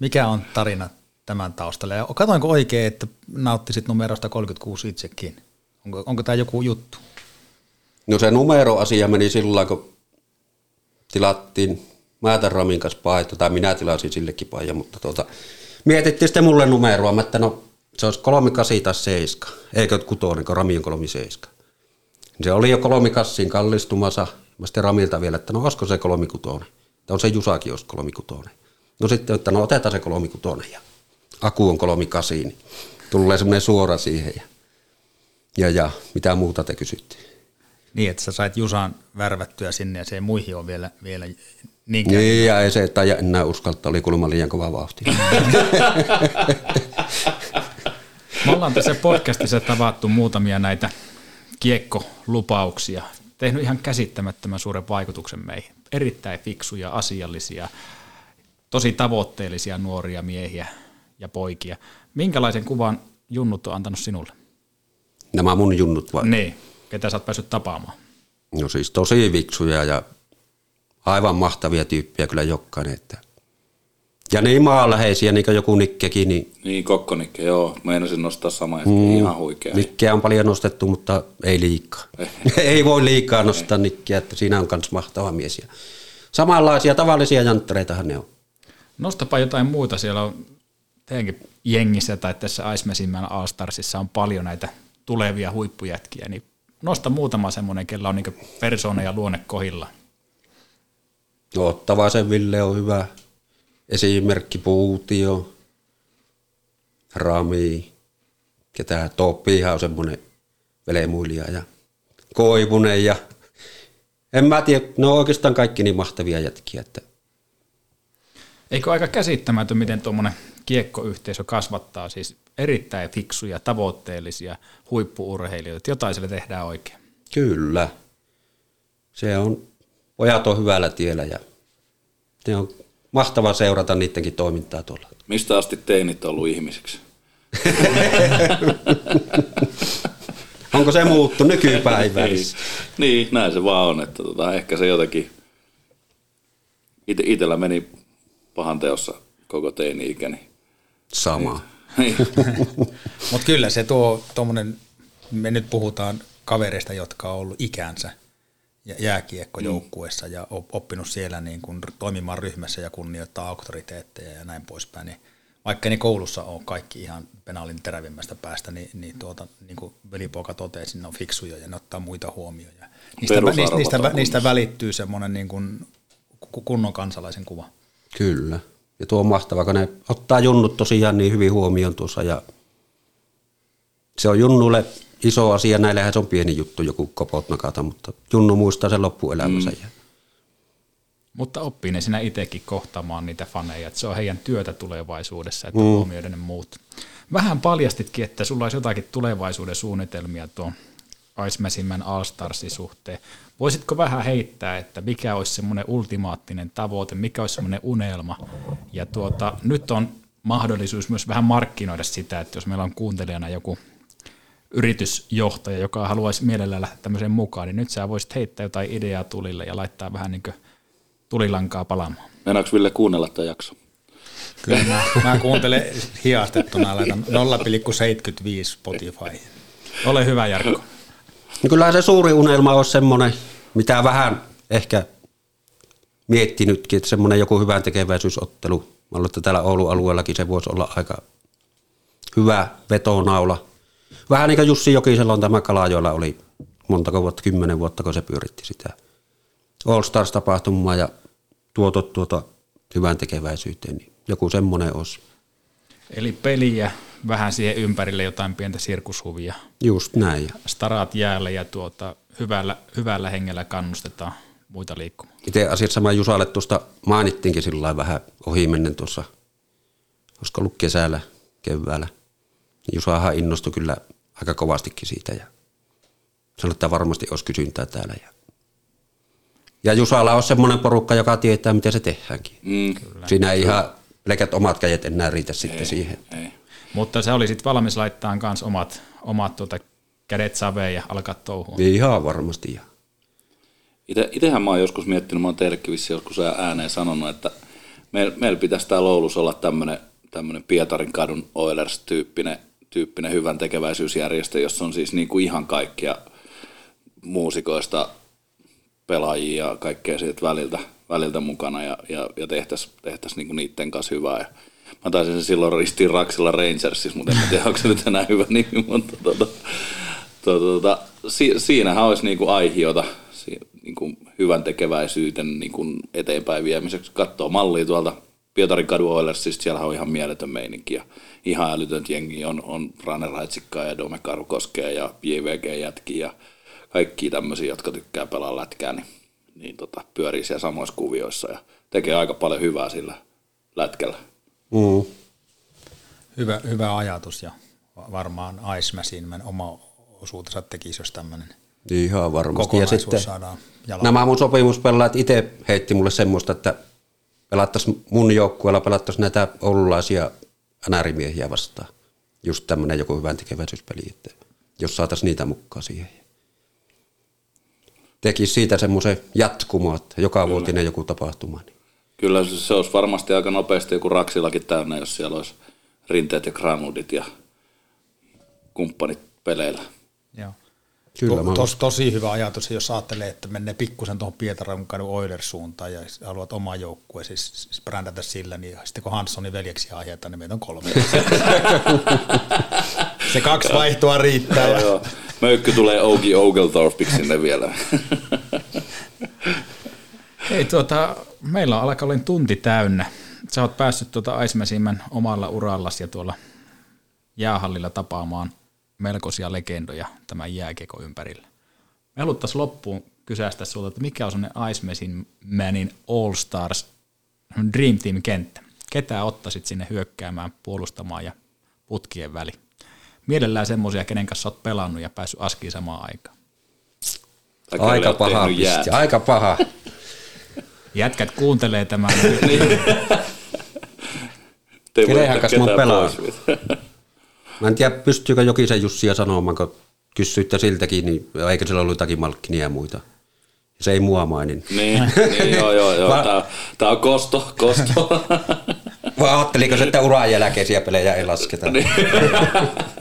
[SPEAKER 8] mikä on tarina tämän taustalla? Ja katoinko oikein, että nauttisit numerosta 36 itsekin? Onko, onko tämä joku juttu?
[SPEAKER 9] No se numeroasia meni sillä kun tilattiin Määtän Ramin kanssa paita, tai minä tilasin sillekin paija, mutta tuota, mietittiin sitten mulle numeroa, että no se olisi 38 tai 7, eikö kutonen, kun Rami on 37. Se oli jo kolmikassiin kallistumassa. Mä sitten Ramilta vielä, että no olisiko se kolmikutonen. Tai on se Jusakin olisi kolmikutonen. No sitten, että no otetaan se kolmikutonen ja Aku on kolmikasi, niin tulee semmoinen suora siihen ja, ja, ja mitä muuta te kysyttiin.
[SPEAKER 8] Niin, että sä sait Jusan värvättyä sinne ja se muihin on vielä, vielä
[SPEAKER 9] niinkään. Niin, ja ei se, että enää uskalta, oli kuulemma liian kova vauhti.
[SPEAKER 7] Me ollaan tässä podcastissa tavattu muutamia näitä kiekkolupauksia, tehnyt ihan käsittämättömän suuren vaikutuksen meihin. Erittäin fiksuja, asiallisia, tosi tavoitteellisia nuoria miehiä ja poikia. Minkälaisen kuvan junnut on antanut sinulle?
[SPEAKER 9] Nämä mun junnut vai?
[SPEAKER 7] Niin, ketä sä oot päässyt tapaamaan?
[SPEAKER 9] No siis tosi fiksuja ja aivan mahtavia tyyppiä kyllä jokainen. Että. Ja niin maanläheisiä, niin kuin joku Nikkekin. Niin,
[SPEAKER 6] niin Kokkonikke, joo. Meinasin nostaa sama, mm, ihan huikea.
[SPEAKER 9] Nikkeä on paljon nostettu, mutta ei liikaa. ei voi liikaa nostaa Nikkeä, että siinä on myös mahtava mies. Ja samanlaisia tavallisia janttereitahan ne on.
[SPEAKER 7] Nostapa jotain muuta. Siellä on teidänkin jengissä tai tässä Aismesimmän A-Starsissa on paljon näitä tulevia huippujätkiä, niin nosta muutama semmoinen, kellä on niin persoona ja luonne kohilla.
[SPEAKER 9] Ottavaisen Ville on hyvä esimerkki Puutio, Rami, ketä Toppihan on semmoinen velemuilija ja Koivunen ja en mä tiedä, ne on oikeastaan kaikki niin mahtavia jätkiä. Että.
[SPEAKER 7] Eikö aika käsittämätön, miten tuommoinen kiekkoyhteisö kasvattaa siis erittäin fiksuja, tavoitteellisia huippuurheilijoita, jotain sille tehdään oikein.
[SPEAKER 9] Kyllä. Se on, pojat on hyvällä tiellä ja ne on mahtava seurata niidenkin toimintaa tuolla.
[SPEAKER 6] Mistä asti teinit on ollut ihmiseksi?
[SPEAKER 9] Onko se muuttu nykypäivässä?
[SPEAKER 6] niin, niin, näin se vaan on, että tota, ehkä se jotenkin ite, itellä meni pahan teossa koko teini-ikäni.
[SPEAKER 9] Sama.
[SPEAKER 8] Niin. Mutta kyllä se tuo tuommoinen, me nyt puhutaan kavereista, jotka on ollut ikänsä – jääkiekkojoukkueessa mm. ja oppinut siellä niin kuin toimimaan ryhmässä ja kunnioittaa auktoriteetteja ja näin poispäin, niin vaikka ne koulussa on kaikki ihan penaalin terävimmästä päästä, niin, niin, tuota, niin kuin velipoika totesi, ne on fiksuja ja ne ottaa muita huomioon. Ja niistä, niistä, niistä, niistä välittyy semmoinen niin kuin kunnon kansalaisen kuva.
[SPEAKER 9] Kyllä. Ja tuo on mahtavaa, kun ne ottaa junnut tosiaan niin hyvin huomioon tuossa ja se on junnulle iso asia, näillähän se on pieni juttu joku kopot nakata, mutta Junnu muistaa sen loppuelämänsä. Mm.
[SPEAKER 7] Mutta oppii ne sinä itsekin kohtaamaan niitä faneja, että se on heidän työtä tulevaisuudessa, että mm. huomioiden ne muut. Vähän paljastitkin, että sulla olisi jotakin tulevaisuuden suunnitelmia tuon Ice All-Starsin suhteen. Voisitko vähän heittää, että mikä olisi semmoinen ultimaattinen tavoite, mikä olisi semmoinen unelma? Ja tuota, nyt on mahdollisuus myös vähän markkinoida sitä, että jos meillä on kuuntelijana joku yritysjohtaja, joka haluaisi mielellään lähteä tämmöiseen mukaan, niin nyt sä voisit heittää jotain ideaa tulille ja laittaa vähän niin tulilankaa palaamaan.
[SPEAKER 6] Meinaanko Ville kuunnella tämä jakso?
[SPEAKER 8] Kyllä mä, mä kuuntelen hiastettuna, laitan 0,75 Spotify.
[SPEAKER 7] Ole hyvä Jarkko.
[SPEAKER 9] No kyllä se suuri unelma olisi semmoinen, mitä vähän ehkä miettinytkin, että semmoinen joku hyvän tekeväisyysottelu. Mä luulen, että täällä Oulun alueellakin se voisi olla aika hyvä vetonaula – Vähän niin kuin Jussi Jokisella on tämä Kalajoella oli montako vuotta, kymmenen vuotta, kun se pyöritti sitä All Stars-tapahtumaa ja tuotot tuota hyvän tekeväisyyteen, niin joku semmoinen olisi.
[SPEAKER 7] Eli peliä, vähän siihen ympärille jotain pientä sirkushuvia.
[SPEAKER 9] Just näin.
[SPEAKER 7] Starat jäälle ja tuota, hyvällä, hyvällä hengellä kannustetaan muita liikkumaan.
[SPEAKER 9] Itse asiassa sama Jusalle tuosta mainittiinkin sillä vähän ohimennen tuossa, olisiko ollut kesällä, keväällä. Jusahan innostui kyllä aika kovastikin siitä ja sanoi, että varmasti olisi kysyntää täällä. Ja, ja Jusalla on semmoinen porukka, joka tietää, miten se tehdäänkin.
[SPEAKER 6] Mm.
[SPEAKER 9] Siinä ei ihan pelkät omat kädet enää riitä sitten
[SPEAKER 6] Ei,
[SPEAKER 9] siihen.
[SPEAKER 6] Ei.
[SPEAKER 7] Mutta se oli sitten valmis laittaa kanssa omat, omat tuota, kädet saveen ja alkaa touhua.
[SPEAKER 9] Ihan varmasti. Ja.
[SPEAKER 6] Ite, itehän mä oon joskus miettinyt, mä oon teillekin vissi joskus ääneen sanonut, että meillä meil pitäisi täällä Oulussa olla tämmöinen tämmönen Pietarin kadun Oilers-tyyppinen tyyppinen hyvän tekeväisyysjärjestö, jossa on siis niinku ihan kaikkia muusikoista pelaajia ja kaikkea siitä väliltä, väliltä mukana ja, ja, ja tehtäisiin tehtäis niinku niiden kanssa hyvää. Ja mä taisin sen silloin ristiin Raksilla Rangersissa, mutta en tiedä, onko se nyt enää hyvä nimi, mutta tota, tota, tota, si, siinähän olisi niinku aihiota si, niinku hyvän tekeväisyyden niinku eteenpäin viemiseksi. Katsoo mallia tuolta Pietarin kadun Oilersista, siellä on ihan mieletön meininki ja ihan älytön jengi on, on Rane Raitsikkaa ja Dome Karukoskea ja JVG Jätki ja kaikki tämmöisiä, jotka tykkää pelaa lätkää, niin, niin tota, pyörii siellä samoissa kuvioissa ja tekee aika paljon hyvää sillä lätkällä.
[SPEAKER 9] Mm.
[SPEAKER 8] Hyvä, hyvä ajatus ja varmaan Icemashin oma osuutensa tekisi, jos tämmöinen
[SPEAKER 9] Ihan varmasti. Ja sitten
[SPEAKER 8] saadaan
[SPEAKER 9] nämä mun sopimuspelaajat itse heitti mulle semmoista, että pelattaisiin mun joukkueella, pelattaisiin näitä oululaisia NR-miehiä vastaan. Just tämmöinen joku hyvän tekeväisyyspeli, että jos saataisiin niitä mukaan siihen. Tekisi siitä semmoisen jatkumo, että joka vuotinen joku tapahtuma. Niin.
[SPEAKER 6] Kyllä se, se olisi varmasti aika nopeasti joku Raksillakin täynnä, jos siellä olisi rinteet ja granudit ja kumppanit peleillä.
[SPEAKER 8] Joo.
[SPEAKER 9] Kyllä,
[SPEAKER 8] to, tos, tosi hyvä ajatus, jos ajattelee, että menee pikkusen tuohon Pietaran kadun Oilers-suuntaan ja haluat oma joukkue, siis, siis brändätä sillä, niin sitten kun Hanssonin veljeksi ajetaan, niin meitä on kolme. Se kaksi vaihtoa riittää.
[SPEAKER 6] Joo,
[SPEAKER 8] Ja,
[SPEAKER 6] joo. Möykky tulee Ougi Ogelthorpiksi sinne vielä.
[SPEAKER 7] Hei, tuota, meillä on alkaa olla tunti täynnä. Sä oot päässyt tuota Aismäsimmän omalla urallasi ja tuolla jäähallilla tapaamaan melkoisia legendoja tämän jääkeko ympärillä. Me haluttaisiin loppuun kysästä sulta, että mikä on sellainen Icemesin Manin All Stars Dream Team kenttä? Ketä ottaisit sinne hyökkäämään, puolustamaan ja putkien väli? Mielellään semmoisia, kenen kanssa olet pelannut ja päässyt askiin samaan aikaan.
[SPEAKER 9] Aika paha pisti, aika paha.
[SPEAKER 7] Jätkät kuuntelee tämän.
[SPEAKER 6] Ketään
[SPEAKER 9] pelannut?
[SPEAKER 6] pois siitä.
[SPEAKER 9] Mä en tiedä, pystyykö Jokisen Jussia sanomaan, kun kysyitte siltäkin, niin eikö sillä ollut jotakin malkkinia ja muita. Se ei mua mainin.
[SPEAKER 6] niin, niin, joo, joo, joo.
[SPEAKER 9] Va-
[SPEAKER 6] Tää, tää on kosto, kosto.
[SPEAKER 9] Vai ajatteliko se, että uran jälkeisiä pelejä ei lasketa?
[SPEAKER 6] Niin.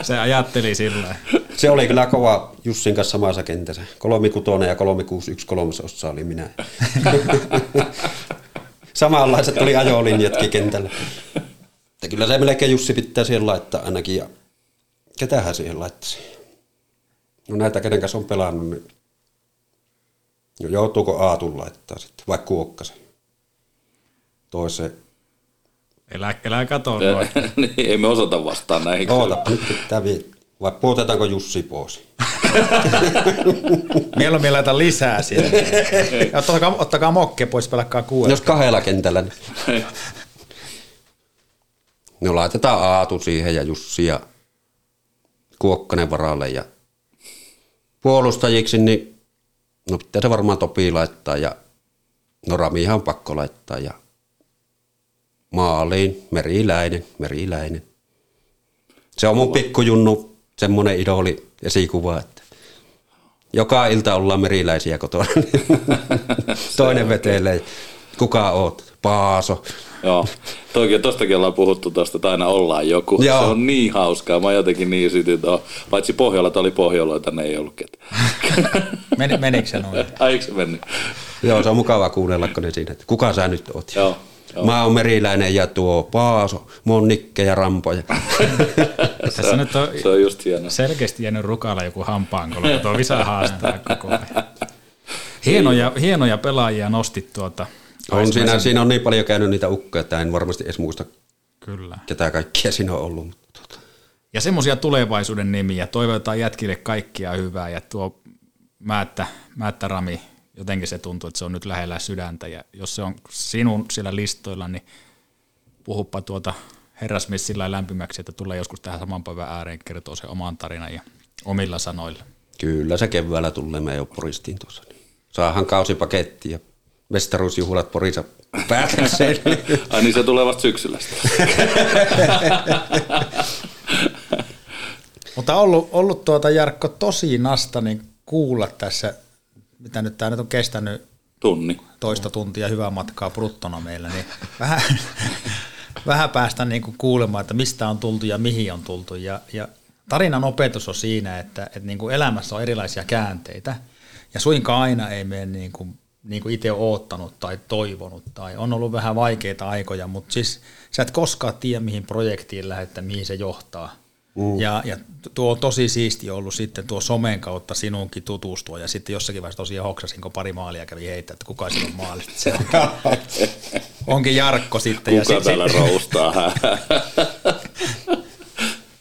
[SPEAKER 7] Se ajatteli sillä
[SPEAKER 9] Se oli kyllä kova Jussin kanssa samassa kentässä. 36 ja 361 kolmasossa oli minä. Samanlaiset oli ajolinjatkin kentällä. Että kyllä se melkein Jussi pitää siihen laittaa ainakin. Ja ketähän siihen laittaisi? No näitä, kenen kanssa on pelannut, niin joutuuko Aatun laittaa sitten, vai Kuokkasen? Toiseen.
[SPEAKER 7] Elä, elä kato noin.
[SPEAKER 6] niin, ei me osata vastaan näihin.
[SPEAKER 9] Nyt pitää vielä. Vai puutetaanko Jussi pois?
[SPEAKER 8] mieluummin laita lisää sinne. Ja ottakaa, ottakaa mokke pois, pelakkaa kuuella.
[SPEAKER 9] Jos kahdella kentällä, niin No laitetaan Aatu siihen ja Jussi ja Kuokkanen varalle ja puolustajiksi, niin no pitää se varmaan Topi laittaa ja no Ramihan on pakko laittaa ja maaliin Meriläinen, Meriläinen. Se on mun pikkujunnu, semmoinen idoli esikuva, että joka ilta ollaan meriläisiä kotona. Toinen vetelee. Kuka oot? Paaso.
[SPEAKER 6] Joo, toki tostakin ollaan puhuttu tosta, että aina ollaan joku.
[SPEAKER 9] Joo.
[SPEAKER 6] Se on niin hauskaa. Mä jotenkin niin sytyn tuohon. Paitsi Pohjola, oli Pohjoloita, ne ei ollut ketään.
[SPEAKER 8] Men, menikö se noin?
[SPEAKER 6] Ai, eikö se mennyt?
[SPEAKER 9] Joo, se on mukava kuunnella, kun ne siinä, että kuka sä nyt oot?
[SPEAKER 6] Joo. joo.
[SPEAKER 9] Mä oon meriläinen ja tuo Paaso, Monnikke ja Rampoja.
[SPEAKER 6] se,
[SPEAKER 7] Tässä
[SPEAKER 6] on,
[SPEAKER 7] nyt on
[SPEAKER 6] se on just hieno.
[SPEAKER 7] selkeästi jäänyt rukalla joku hampaankolo, kun tuo Visa haastaa koko ajan. Hienoja, hienoja pelaajia nostit tuota.
[SPEAKER 9] On siinä, siinä on niin paljon käynyt niitä ukkoja, että en varmasti edes muista,
[SPEAKER 7] Kyllä.
[SPEAKER 9] ketä kaikkia siinä on ollut. mutta tota.
[SPEAKER 7] Ja semmoisia tulevaisuuden nimiä. Toivotetaan jätkille kaikkia hyvää ja tuo Määttä, Määttä Rami, jotenkin se tuntuu, että se on nyt lähellä sydäntä ja jos se on sinun siellä listoilla, niin puhuppa tuota herrasmies sillä lämpimäksi, että tulee joskus tähän saman päivän ääreen kertoo se oman tarinan ja omilla sanoilla.
[SPEAKER 9] Kyllä se keväällä tulee me jo poristiin tuossa. Saahan kausipaketti ja mestaruusjuhlat Porissa päätökseen.
[SPEAKER 6] Ai niin se tulee vasta syksyllä
[SPEAKER 8] Mutta ollut, ollut tuota Jarkko tosi nasta niin kuulla tässä, mitä nyt tämä nyt on kestänyt
[SPEAKER 6] Tunni.
[SPEAKER 8] toista tuntia hyvää matkaa bruttona meillä, niin vähän, vähän päästä niin kuin kuulemaan, että mistä on tultu ja mihin on tultu. Ja, ja tarinan opetus on siinä, että, että niin kuin elämässä on erilaisia käänteitä ja suinkaan aina ei mene niin kuin, niin kuin itse oottanut tai toivonut tai on ollut vähän vaikeita aikoja, mutta siis sä et koskaan tiedä, mihin projektiin lähdet, mihin se johtaa. Mm. Ja, ja tuo on tosi siisti ollut sitten tuo somen kautta sinunkin tutustua ja sitten jossakin vaiheessa tosiaan hoksasin, kun pari maalia kävi heittää, että kuka siinä on maalista. Se onkin Jarkko sitten.
[SPEAKER 6] Kuka ja täällä sit, roustaa?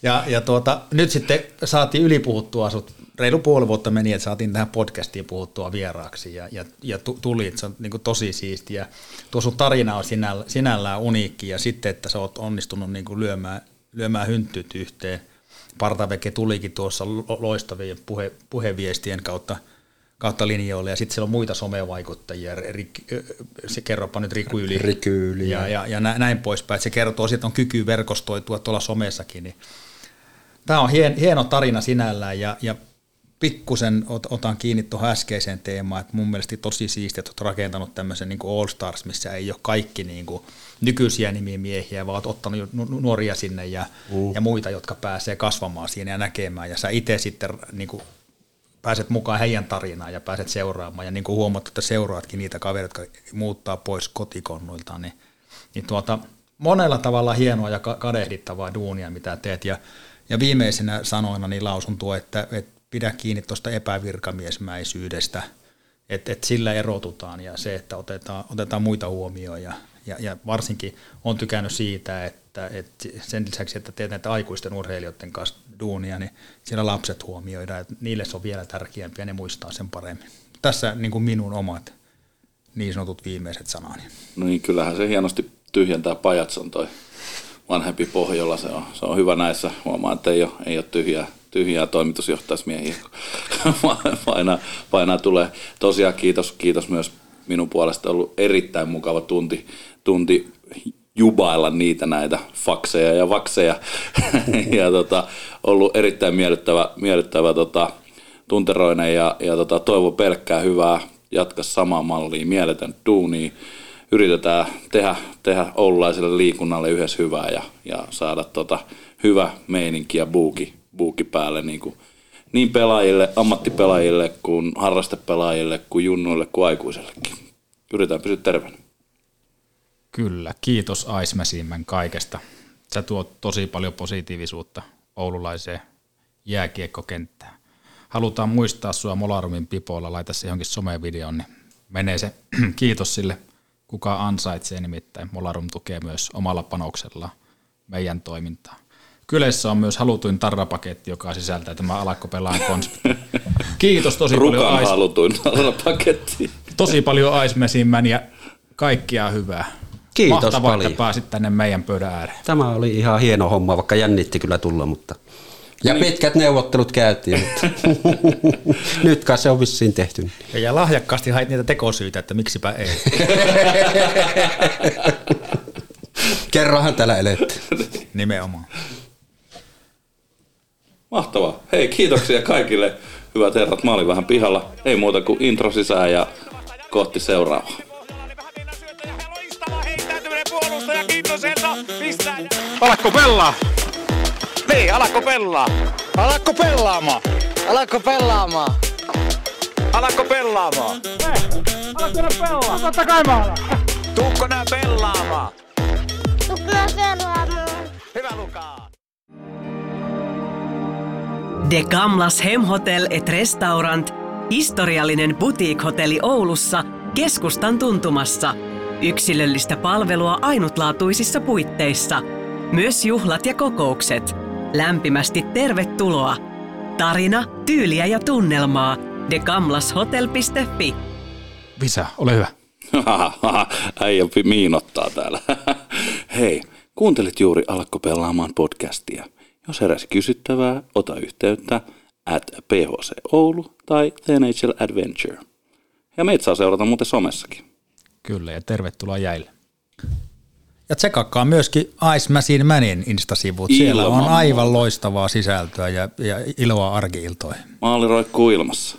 [SPEAKER 8] ja, ja tuota, nyt sitten saatiin ylipuhuttua sut, reilu puoli vuotta meni, että saatiin tähän podcastiin puhuttua vieraaksi ja, ja, ja tulit, se on niin tosi siistiä. Tuo sun tarina on sinällään, sinällään uniikki ja sitten, että sä oot onnistunut niin lyömään lyömään hynttyt yhteen. Partaveke tulikin tuossa loistavien puhe, puheviestien kautta, kautta linjoille, ja sitten siellä on muita somevaikuttajia, Rik, se kerropa nyt Riku Yli,
[SPEAKER 9] Riku Yli
[SPEAKER 8] ja, ja, ja, näin poispäin, se kertoo, että on kyky verkostoitua tuolla somessakin. Niin. Tämä on hien, hieno tarina sinällään, ja, ja pikkusen otan kiinni tuohon äskeiseen teemaan, että mun mielestä tosi siistiä, että olet rakentanut tämmöisen niin All Stars, missä ei ole kaikki niin kuin nykyisiä nimimiehiä, vaan olet ottanut nuoria sinne ja, mm. ja muita, jotka pääsee kasvamaan siinä ja näkemään, ja sä itse sitten niin kuin pääset mukaan heidän tarinaan ja pääset seuraamaan, ja niin kuin huomaat, että seuraatkin niitä kavereita, jotka muuttaa pois kotikonnuiltaan, niin, niin tuota, monella tavalla hienoa ja kadehdittavaa duunia, mitä teet, ja, ja viimeisenä sanoina niin lausun tuo, että, että pidä kiinni tuosta epävirkamiesmäisyydestä, että et sillä erotutaan ja se, että otetaan, otetaan muita huomioon ja, ja, ja varsinkin on tykännyt siitä, että, että sen lisäksi, että teet näitä aikuisten urheilijoiden kanssa duunia, niin siellä lapset huomioidaan, että niille se on vielä tärkeämpi ja ne muistaa sen paremmin. Tässä niin kuin minun omat niin sanotut viimeiset sanani.
[SPEAKER 6] No niin, kyllähän se hienosti tyhjentää pajatson toi vanhempi Pohjola. Se on, se on hyvä näissä. Huomaan, että ei ole, ei ole tyhjää, tyhjää toimitusjohtaismiehiä, painaa, painaa tulee. Tosiaan kiitos, kiitos myös minun puolesta. ollut erittäin mukava tunti, tunti jubailla niitä näitä fakseja ja vakseja. ja tota, ollut erittäin miellyttävä, miellyttävä tota, tunteroinen ja, ja tota, toivo pelkkää hyvää. Jatka samaa mallia, mieletön duunia. Yritetään tehdä, tehdä oululaiselle liikunnalle yhdessä hyvää ja, ja saada tota, hyvä meininki ja buuki, buuki päälle niin, kuin, niin pelaajille, ammattipelaajille kuin harrastepelaajille kuin junnuille kuin aikuisellekin. Yritetään pysyä terveenä.
[SPEAKER 7] Kyllä, kiitos Aismäsimmän kaikesta. Sä tuot tosi paljon positiivisuutta oululaiseen jääkiekkokenttään. Halutaan muistaa sua Molarumin pipoilla, laita se johonkin somevideon, niin menee se kiitos sille, kuka ansaitsee nimittäin. Molarum tukee myös omalla panoksella meidän toimintaa. Kyleessä on myös halutuin tarrapaketti, joka sisältää tämä alakkopelaan konsepti. Kiitos tosi
[SPEAKER 6] Rukan
[SPEAKER 7] paljon.
[SPEAKER 6] Ais... halutuin tarrapaketti.
[SPEAKER 7] Tosi paljon Aismesimmän ja kaikkia hyvää.
[SPEAKER 9] Kiitos
[SPEAKER 7] Mahtavaa,
[SPEAKER 9] paljon.
[SPEAKER 7] että pääsit tänne meidän pöydän ääreen.
[SPEAKER 9] Tämä oli ihan hieno homma, vaikka jännitti kyllä tulla, mutta... Ja niin. pitkät neuvottelut käytiin, mutta nyt kai se on vissiin tehty.
[SPEAKER 8] Ja, ja lahjakkaasti hait niitä tekosyitä, että miksipä ei.
[SPEAKER 9] Kerrohan täällä elette.
[SPEAKER 8] Nimenomaan.
[SPEAKER 6] Mahtavaa. Hei, kiitoksia kaikille hyvät herrat. Mä olin vähän pihalla. Ei muuta kuin intro sisään ja kohti seuraavaa.
[SPEAKER 1] Alakko pelaa? Niin, alakko pelaa?
[SPEAKER 3] Alakko pelaamaan? Alakko pelaamaan?
[SPEAKER 1] Alakko pelaamaan?
[SPEAKER 12] Alatko nää pelaa? Totta kai mä alan.
[SPEAKER 1] Tuukko nää pelaamaan?
[SPEAKER 12] Tuukko nää pelaamaan?
[SPEAKER 1] Hyvä Lukaa.
[SPEAKER 5] De Gamlas Hemhotel et Restaurant, historiallinen boutique-hotelli Oulussa, keskustan tuntumassa. Yksilöllistä palvelua ainutlaatuisissa puitteissa. Myös juhlat ja kokoukset. Lämpimästi tervetuloa. Tarina, tyyliä ja tunnelmaa. degamlashotel.fi.
[SPEAKER 7] Visa, ole hyvä.
[SPEAKER 6] Äijä miinottaa täällä. Hei, kuuntelit juuri Alakko pelaamaan podcastia. Jos heräsi kysyttävää, ota yhteyttä at PHC Oulu tai The NHL Adventure. Ja meitä saa seurata muuten somessakin.
[SPEAKER 7] Kyllä, ja tervetuloa jäille.
[SPEAKER 8] Ja tsekakkaa myöskin Ice Machine Manin instasivut. Siellä
[SPEAKER 6] Ilman
[SPEAKER 8] on aivan
[SPEAKER 6] muuta.
[SPEAKER 8] loistavaa sisältöä ja, ja iloa arkiiltoihin.
[SPEAKER 6] Maali roikkuu ilmassa.